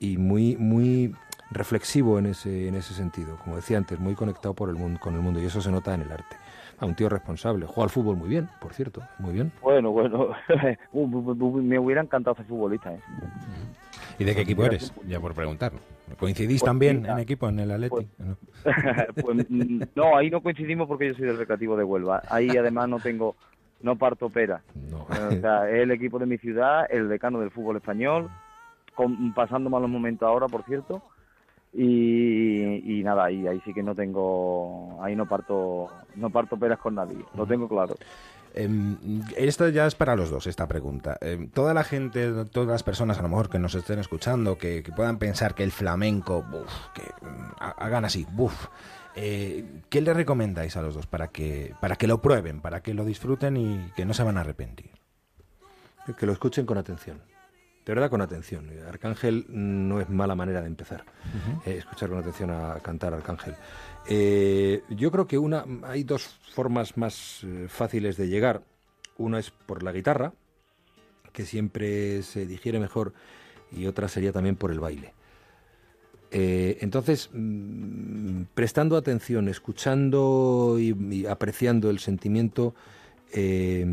y muy, muy reflexivo en ese, en ese sentido. Como decía antes, muy conectado por el mundo, con el mundo y eso se nota en el arte. A un tío responsable. Juega al fútbol muy bien, por cierto, muy bien. Bueno, bueno, me hubiera encantado ser futbolista, ¿eh? ¿Y de qué equipo eres? Ya por preguntar. ¿Coincidís Pues también mira, en equipo, en el Atleti? ¿No? pues mm, no, ahí no coincidimos porque yo soy del Recreativo de Huelva. Ahí además no tengo, no parto pera. No. O sea, es el equipo de mi ciudad, el decano del fútbol español, con- pasando malos momentos ahora, por cierto. Y, y nada, ahí, ahí sí que no tengo, ahí no parto, no parto peras con nadie, lo tengo claro. Em, esto ya es para los dos, esta pregunta. Em, toda la gente, todas las personas a lo mejor que nos estén escuchando, que, que puedan pensar que el flamenco, buf, que mm, ha- hagan así, buf, eh, ¿qué le recomendáis a los dos para que, para que lo prueben, para que lo disfruten y que no se van a arrepentir? Que lo escuchen con atención. De verdad, con atención. Arcángel no es mala manera de empezar. eh, escuchar con atención a cantar Arcángel. Eh, yo creo que una hay dos formas más eh, fáciles de llegar. Una es por la guitarra, que siempre se digiere mejor, y otra sería también por el baile. Entonces, mm, prestando atención, escuchando y, y apreciando el sentimiento, eh,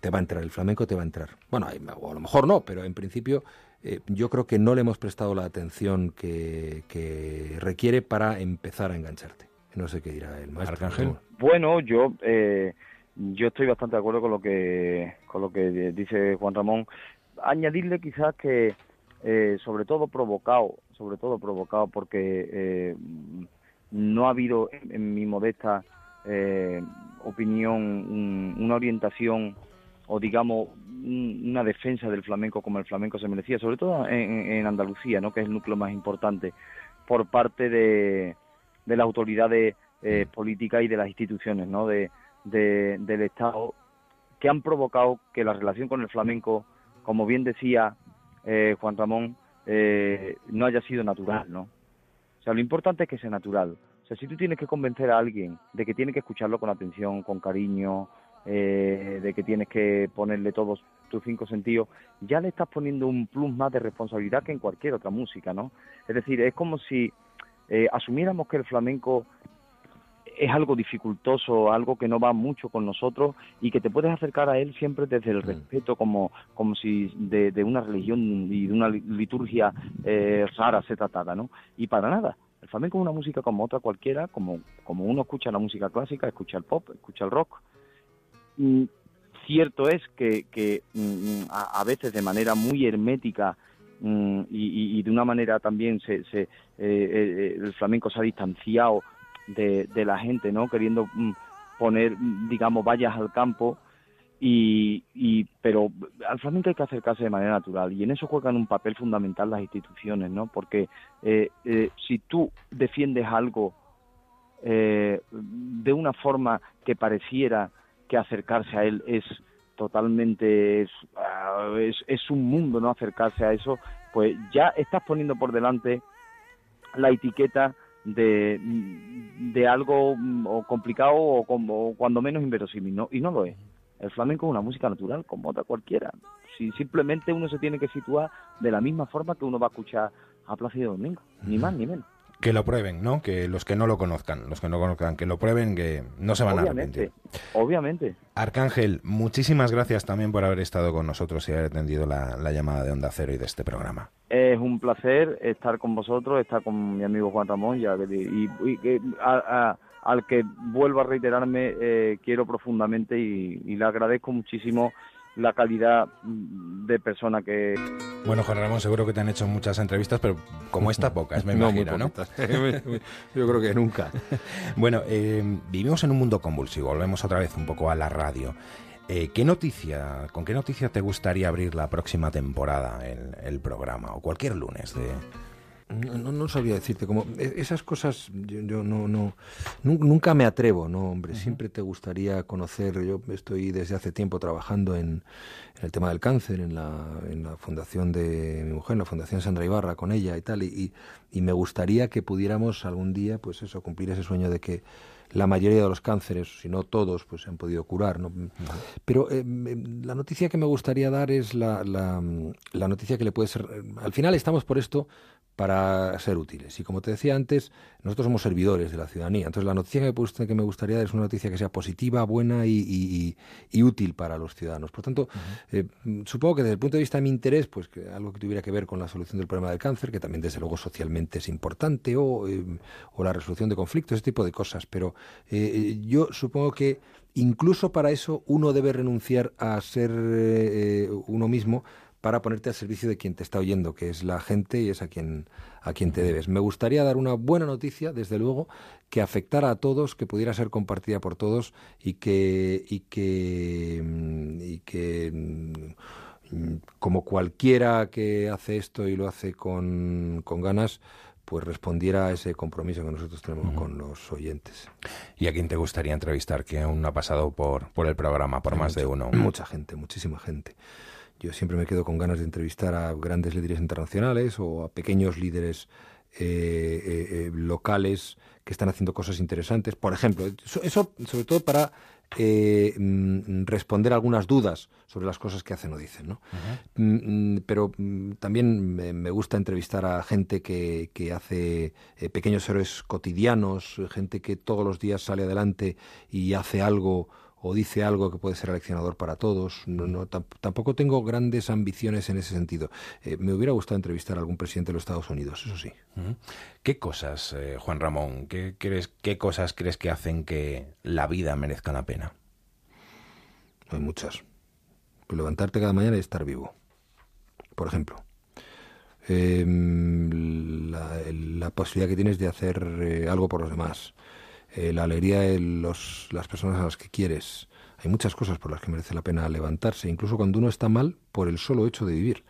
te va a entrar, el flamenco te va a entrar. Bueno, a lo mejor no, pero en principio eh, yo creo que no le hemos prestado la atención que, que requiere para empezar a engancharte. No sé qué dirá el maestro. Arcángel. Bueno, yo eh, yo estoy bastante de acuerdo con lo que con lo que dice Juan Ramón. Añadirle quizás que eh, sobre todo provocado, sobre todo provocado porque eh, no ha habido en, en mi modesta eh, opinión un- una orientación o digamos un- una defensa del flamenco como el flamenco se merecía, sobre todo en, en Andalucía, ¿no? que es el núcleo más importante, por parte de, de las autoridades eh, políticas y de las instituciones ¿no? de, de- del Estado que han provocado que la relación con el flamenco, como bien decía eh, Juan Ramón, eh, no haya sido natural, ¿no? O sea, lo importante es que sea natural. O sea, si tú tienes que convencer a alguien de que tiene que escucharlo con atención, con cariño, eh, de que tienes que ponerle todos tus cinco sentidos, ya le estás poniendo un plus más de responsabilidad que en cualquier otra música, ¿no? Es decir, es como si eh, asumiéramos que el flamenco es algo dificultoso, algo que no va mucho con nosotros y que te puedes acercar a él siempre desde el respeto, como, como si de, de una religión y de una li- liturgia eh, rara se tratara, ¿no? Y para nada. El flamenco es una música como otra cualquiera, como, como uno escucha la música clásica, escucha el pop, escucha el rock. Mm, cierto es que, que mm, a, a veces de manera muy hermética mm, y, y- y de una manera también se, se, eh, eh, el flamenco se ha distanciado de, de la gente, ¿no? Queriendo mm, poner, mm, digamos, vallas al campo y, y pero al flamenco hay que acercarse de manera natural y en eso juegan un papel fundamental las instituciones, ¿no? Porque eh, eh, si tú defiendes algo eh, de una forma que pareciera que acercarse a él es totalmente ah, es, es un mundo no acercarse a eso pues ya estás poniendo por delante la etiqueta de, de algo mm, complicado o, como, cuando menos inverosímil ¿no? y no lo es el flamenco es una música natural como otra cualquiera si simplemente uno se tiene que situar de la misma forma que uno va a escuchar a Plácido Domingo ni más ni menos Que lo prueben, ¿no? Que los que no lo conozcan, los que no conozcan, que lo prueben, que no se van a obviamente arrepentir. obviamente Arcángel, muchísimas gracias también por haber estado con nosotros y haber atendido la, la llamada de Onda Cero y de este programa. Es un placer estar con vosotros, estar con mi amigo Juan Ramón ya, y, y que a- a- al que vuelvo a reiterarme eh, quiero profundamente y, y le agradezco muchísimo la calidad mm, de persona que... Bueno, Juan Ramón, seguro que te han hecho muchas entrevistas, pero como esta, pocas, me imagino, ¿no? Yo creo que nunca. bueno, eh, vivimos en un mundo convulsivo, volvemos otra vez un poco a la radio. Eh, ¿Qué noticia, con qué noticia te gustaría abrir la próxima temporada el, el programa o cualquier lunes de, no, no, sabría decirte, como e, esas cosas yo, no, no, nunca me atrevo, no, hombre, siempre te gustaría conocer, yo estoy desde hace tiempo trabajando en, el tema del cáncer, en la, en la fundación de mi mujer, en la fundación Sandra Ibarra, con ella y tal, y, y, me gustaría que pudiéramos algún día, pues eso, cumplir ese sueño de que la mayoría de los cánceres, si no todos, pues se han podido curar. ¿no? Pero eh, la noticia que me gustaría dar es la, la, la, noticia que le puede ser... Al final estamos por esto para ser útiles. Y como te decía antes, nosotros somos servidores de la ciudadanía. Entonces, la noticia que me gustaría dar es una noticia que sea positiva, buena y, útil para los ciudadanos. Por tanto, eh, supongo que desde el punto de vista de mi interés, pues que algo que tuviera que ver con la solución del problema del cáncer, que también desde luego socialmente es importante, o, eh, la resolución de conflictos, ese tipo de cosas. Pero eh, yo supongo que incluso para eso uno debe renunciar a ser uno mismo para ponerte al servicio de quien te está oyendo, que es la gente y es a quien, a quien te debes. Me gustaría dar una buena noticia, desde luego, que afectara a todos, que pudiera ser compartida por todos y que, y que, mm, y que mm, como cualquiera que hace esto y lo hace con, con ganas, pues respondiera a ese compromiso que nosotros tenemos con los oyentes. ¿Y a quién te gustaría entrevistar que aún no ha pasado por, por el programa, por más de uno? Mucha gente, muchísima gente. Yo siempre me quedo con ganas de entrevistar a grandes líderes internacionales o a pequeños líderes eh, eh, eh, locales que están haciendo cosas interesantes. Por ejemplo, eso, sobre todo para mm, responder algunas dudas sobre las cosas que hacen o dicen. ¿no? Mm, mm, pero también me, gusta entrevistar a gente que, que hace pequeños héroes cotidianos, gente que todos los días sale adelante y hace algo o dice algo que puede ser aleccionador para todos. No, tampoco tengo grandes ambiciones en ese sentido. Eh, me hubiera gustado entrevistar a algún presidente de los Estados Unidos, eso sí. ¿Qué cosas, eh, Juan Ramón, qué, crees, qué cosas crees que hacen que la vida merezca la pena? Hay muchas. Levantarte cada mañana y estar vivo. Por ejemplo. Em, la, posibilidad que tienes de hacer eh, algo por los demás eh, la alegría de los, las personas a las que quieres. Hay muchas cosas por las que merece la pena levantarse, incluso cuando uno está mal por el solo hecho de vivir.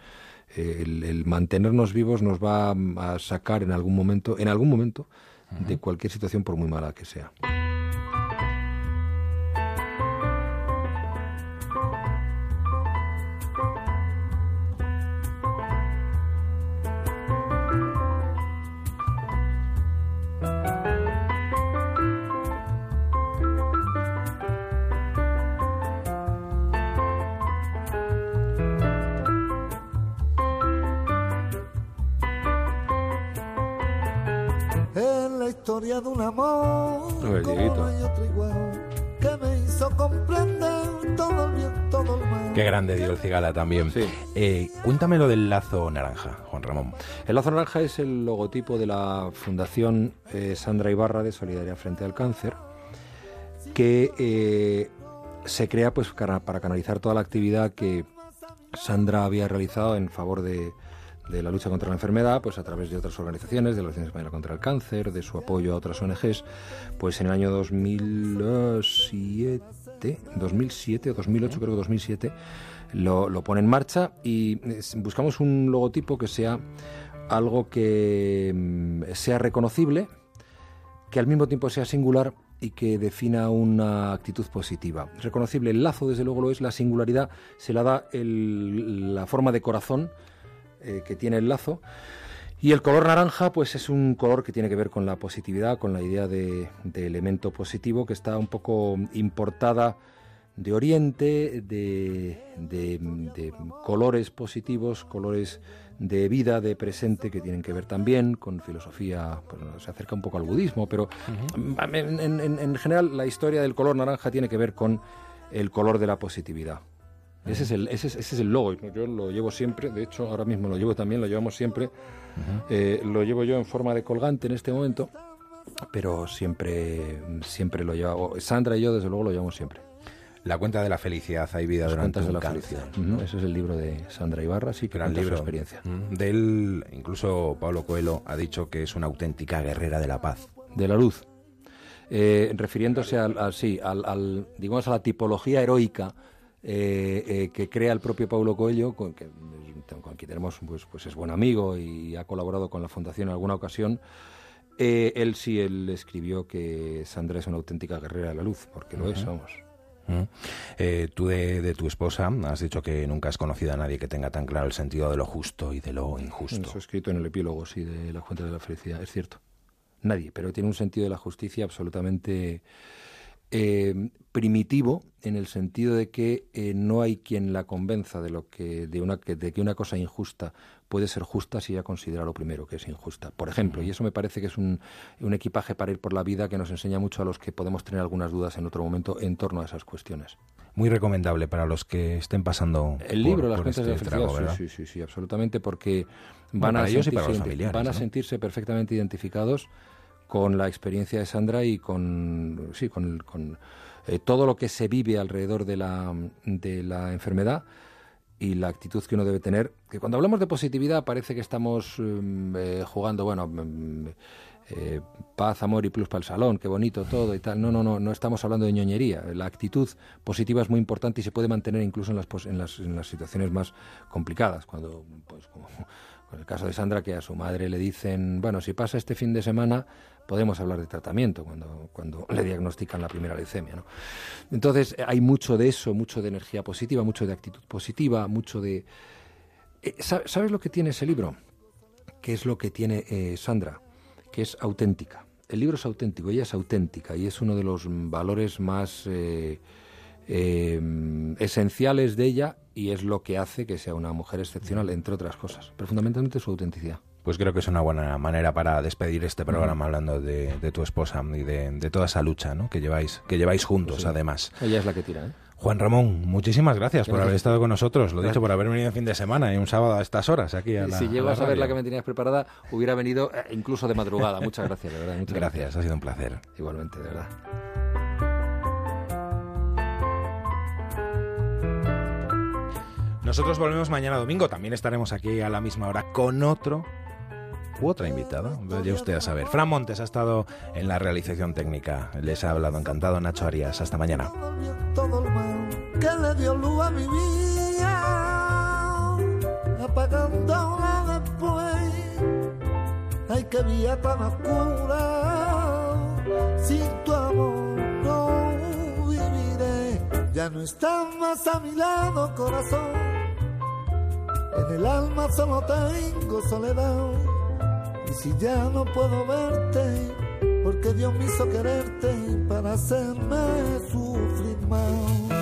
Eh, el, mantenernos vivos nos va a sacar en algún momento, en algún momento, de cualquier situación por muy mala que sea. De un amor que me hizo comprender todo el bien, todo el mal. Qué grande dio el cigala también. Sí. Eh, cuéntame lo del lazo naranja, Juan Ramón. El lazo naranja es el logotipo de la Fundación eh, Sandra Ibarra de Solidaridad Frente al Cáncer, que eh, se crea pues para canalizar toda la actividad que Sandra había realizado en favor de de la lucha contra la enfermedad, pues a través de otras organizaciones, de la Organización Española contra el Cáncer, de su apoyo a otras ONGs, pues en el año 2007, 2007 o 2008, creo que 2007, lo, pone en marcha y buscamos un logotipo que sea algo que mm, sea reconocible, que al mismo tiempo sea singular y que defina una actitud positiva. Reconocible el lazo, desde luego lo es, la singularidad se la da la forma de corazón, eh, que tiene el lazo. Y el color naranja, pues es un color que tiene que ver con la positividad, con la idea de, elemento positivo, que está un poco importada de Oriente, de, colores positivos, colores de vida, de presente, que tienen que ver también con filosofía, se acerca un poco al budismo, pero en general la historia del color naranja tiene que ver con el color de la positividad. Ese es, el, ese, es, el logo, yo lo llevo siempre, de hecho ahora mismo lo llevo también, lo llevamos siempre, eh, lo llevo yo en forma de colgante en este momento, pero siempre, siempre lo llevo, Sandra y yo desde luego lo llevamos siempre. La cuenta de la felicidad, hay vida Las durante cuentas de un la cáncer. felicidad. Ese es el libro de Sandra Ibarra, sí, que Gran cuenta su libro. experiencia. De él, incluso Pablo Coelho ha dicho que es una auténtica guerrera de la paz. de la luz. Eh, refiriéndose al, al- sí, al, al, digamos a la tipología heroica eh, eh, que crea el propio Paulo Coelho, con, que, con quien tenemos, pues, pues es buen amigo y ha colaborado con la Fundación en alguna ocasión. Eh, él sí, él escribió que Sandra es una auténtica guerrera de la luz, porque lo es, vamos. Eh, tú de, de tu esposa has dicho que nunca has conocido a nadie que tenga tan claro el sentido de lo justo y de lo injusto. Eso escrito en el epílogo, sí, de La Fuente de la Felicidad, es cierto. Nadie, pero tiene un sentido de la justicia absolutamente eh, primitivo en el sentido de que eh, no hay quien la convenza de lo que de una que- de que una cosa injusta puede ser justa si ella considera lo primero que es injusta. Por ejemplo, y eso me parece que es un, un equipaje para ir por la vida que nos enseña mucho a los que podemos tener algunas dudas en otro momento en torno a esas cuestiones. Muy recomendable para los que estén pasando El por- libro, las por cuentas de la felicidad, sí, sí, sí, sí, absolutamente, porque Bueno, van, a y sentirse, para los van a ¿no? sentirse perfectamente identificados con la experiencia de Sandra y con, sí, con, eh, todo lo que se vive alrededor de la, de la enfermedad y la actitud que uno debe tener. Que cuando hablamos de positividad parece que estamos mm, eh, jugando, bueno, mm, eh, paz, amor y plus para el salón, qué bonito todo y tal. No, no, no, no estamos hablando de ñoñería. La actitud positiva es muy importante y se puede mantener incluso en las, en las, en las situaciones más complicadas. Cuando, pues, como con el caso de Sandra, que a su madre le dicen, bueno, si pasa este fin de semana, podemos hablar de tratamiento cuando, cuando le diagnostican la primera leucemia. ¿no? Entonces, hay mucho de eso, mucho de energía positiva, mucho de actitud positiva, mucho de... Eh, ¿sab- ¿Sabes lo que tiene ese libro? ¿Qué es lo que tiene eh, Sandra? Que es auténtica. El libro es auténtico, ella es auténtica y es uno de los valores más eh, eh, esenciales de ella y es lo que hace que sea una mujer excepcional, entre otras cosas. Pero fundamentalmente su autenticidad. Pues creo que es una buena manera para despedir este programa hablando de, de tu esposa y de, de toda esa lucha ¿no? que lleváis que lleváis juntos, Pues sí. además. Ella es la que tira, ¿eh? Juan Ramón, muchísimas gracias por haber estado con nosotros. Lo dicho, por haber venido en fin de semana y un sábado a estas horas aquí a la si llego a a saber la que me tenías preparada, hubiera venido eh, incluso de madrugada. Muchas gracias, de verdad. Muchas Gracias, ha sido un placer. Igualmente, de verdad. Nosotros volvemos mañana domingo. También estaremos aquí a la misma hora con otro u otra invitada. Ya usted a saber. Fran Montes ha estado en la realización técnica. Les ha hablado encantado Nacho Arias. Hasta mañana. todo el mal que le dio luz a mi vida, apagándola después. Ay, que vía tan oscura, sin tu amor no viviré. Ya no estás más a mi lado, corazón. En el alma solo tengo soledad. Y si ya no puedo verte, porque Dios me hizo quererte para hacerme sufrir más.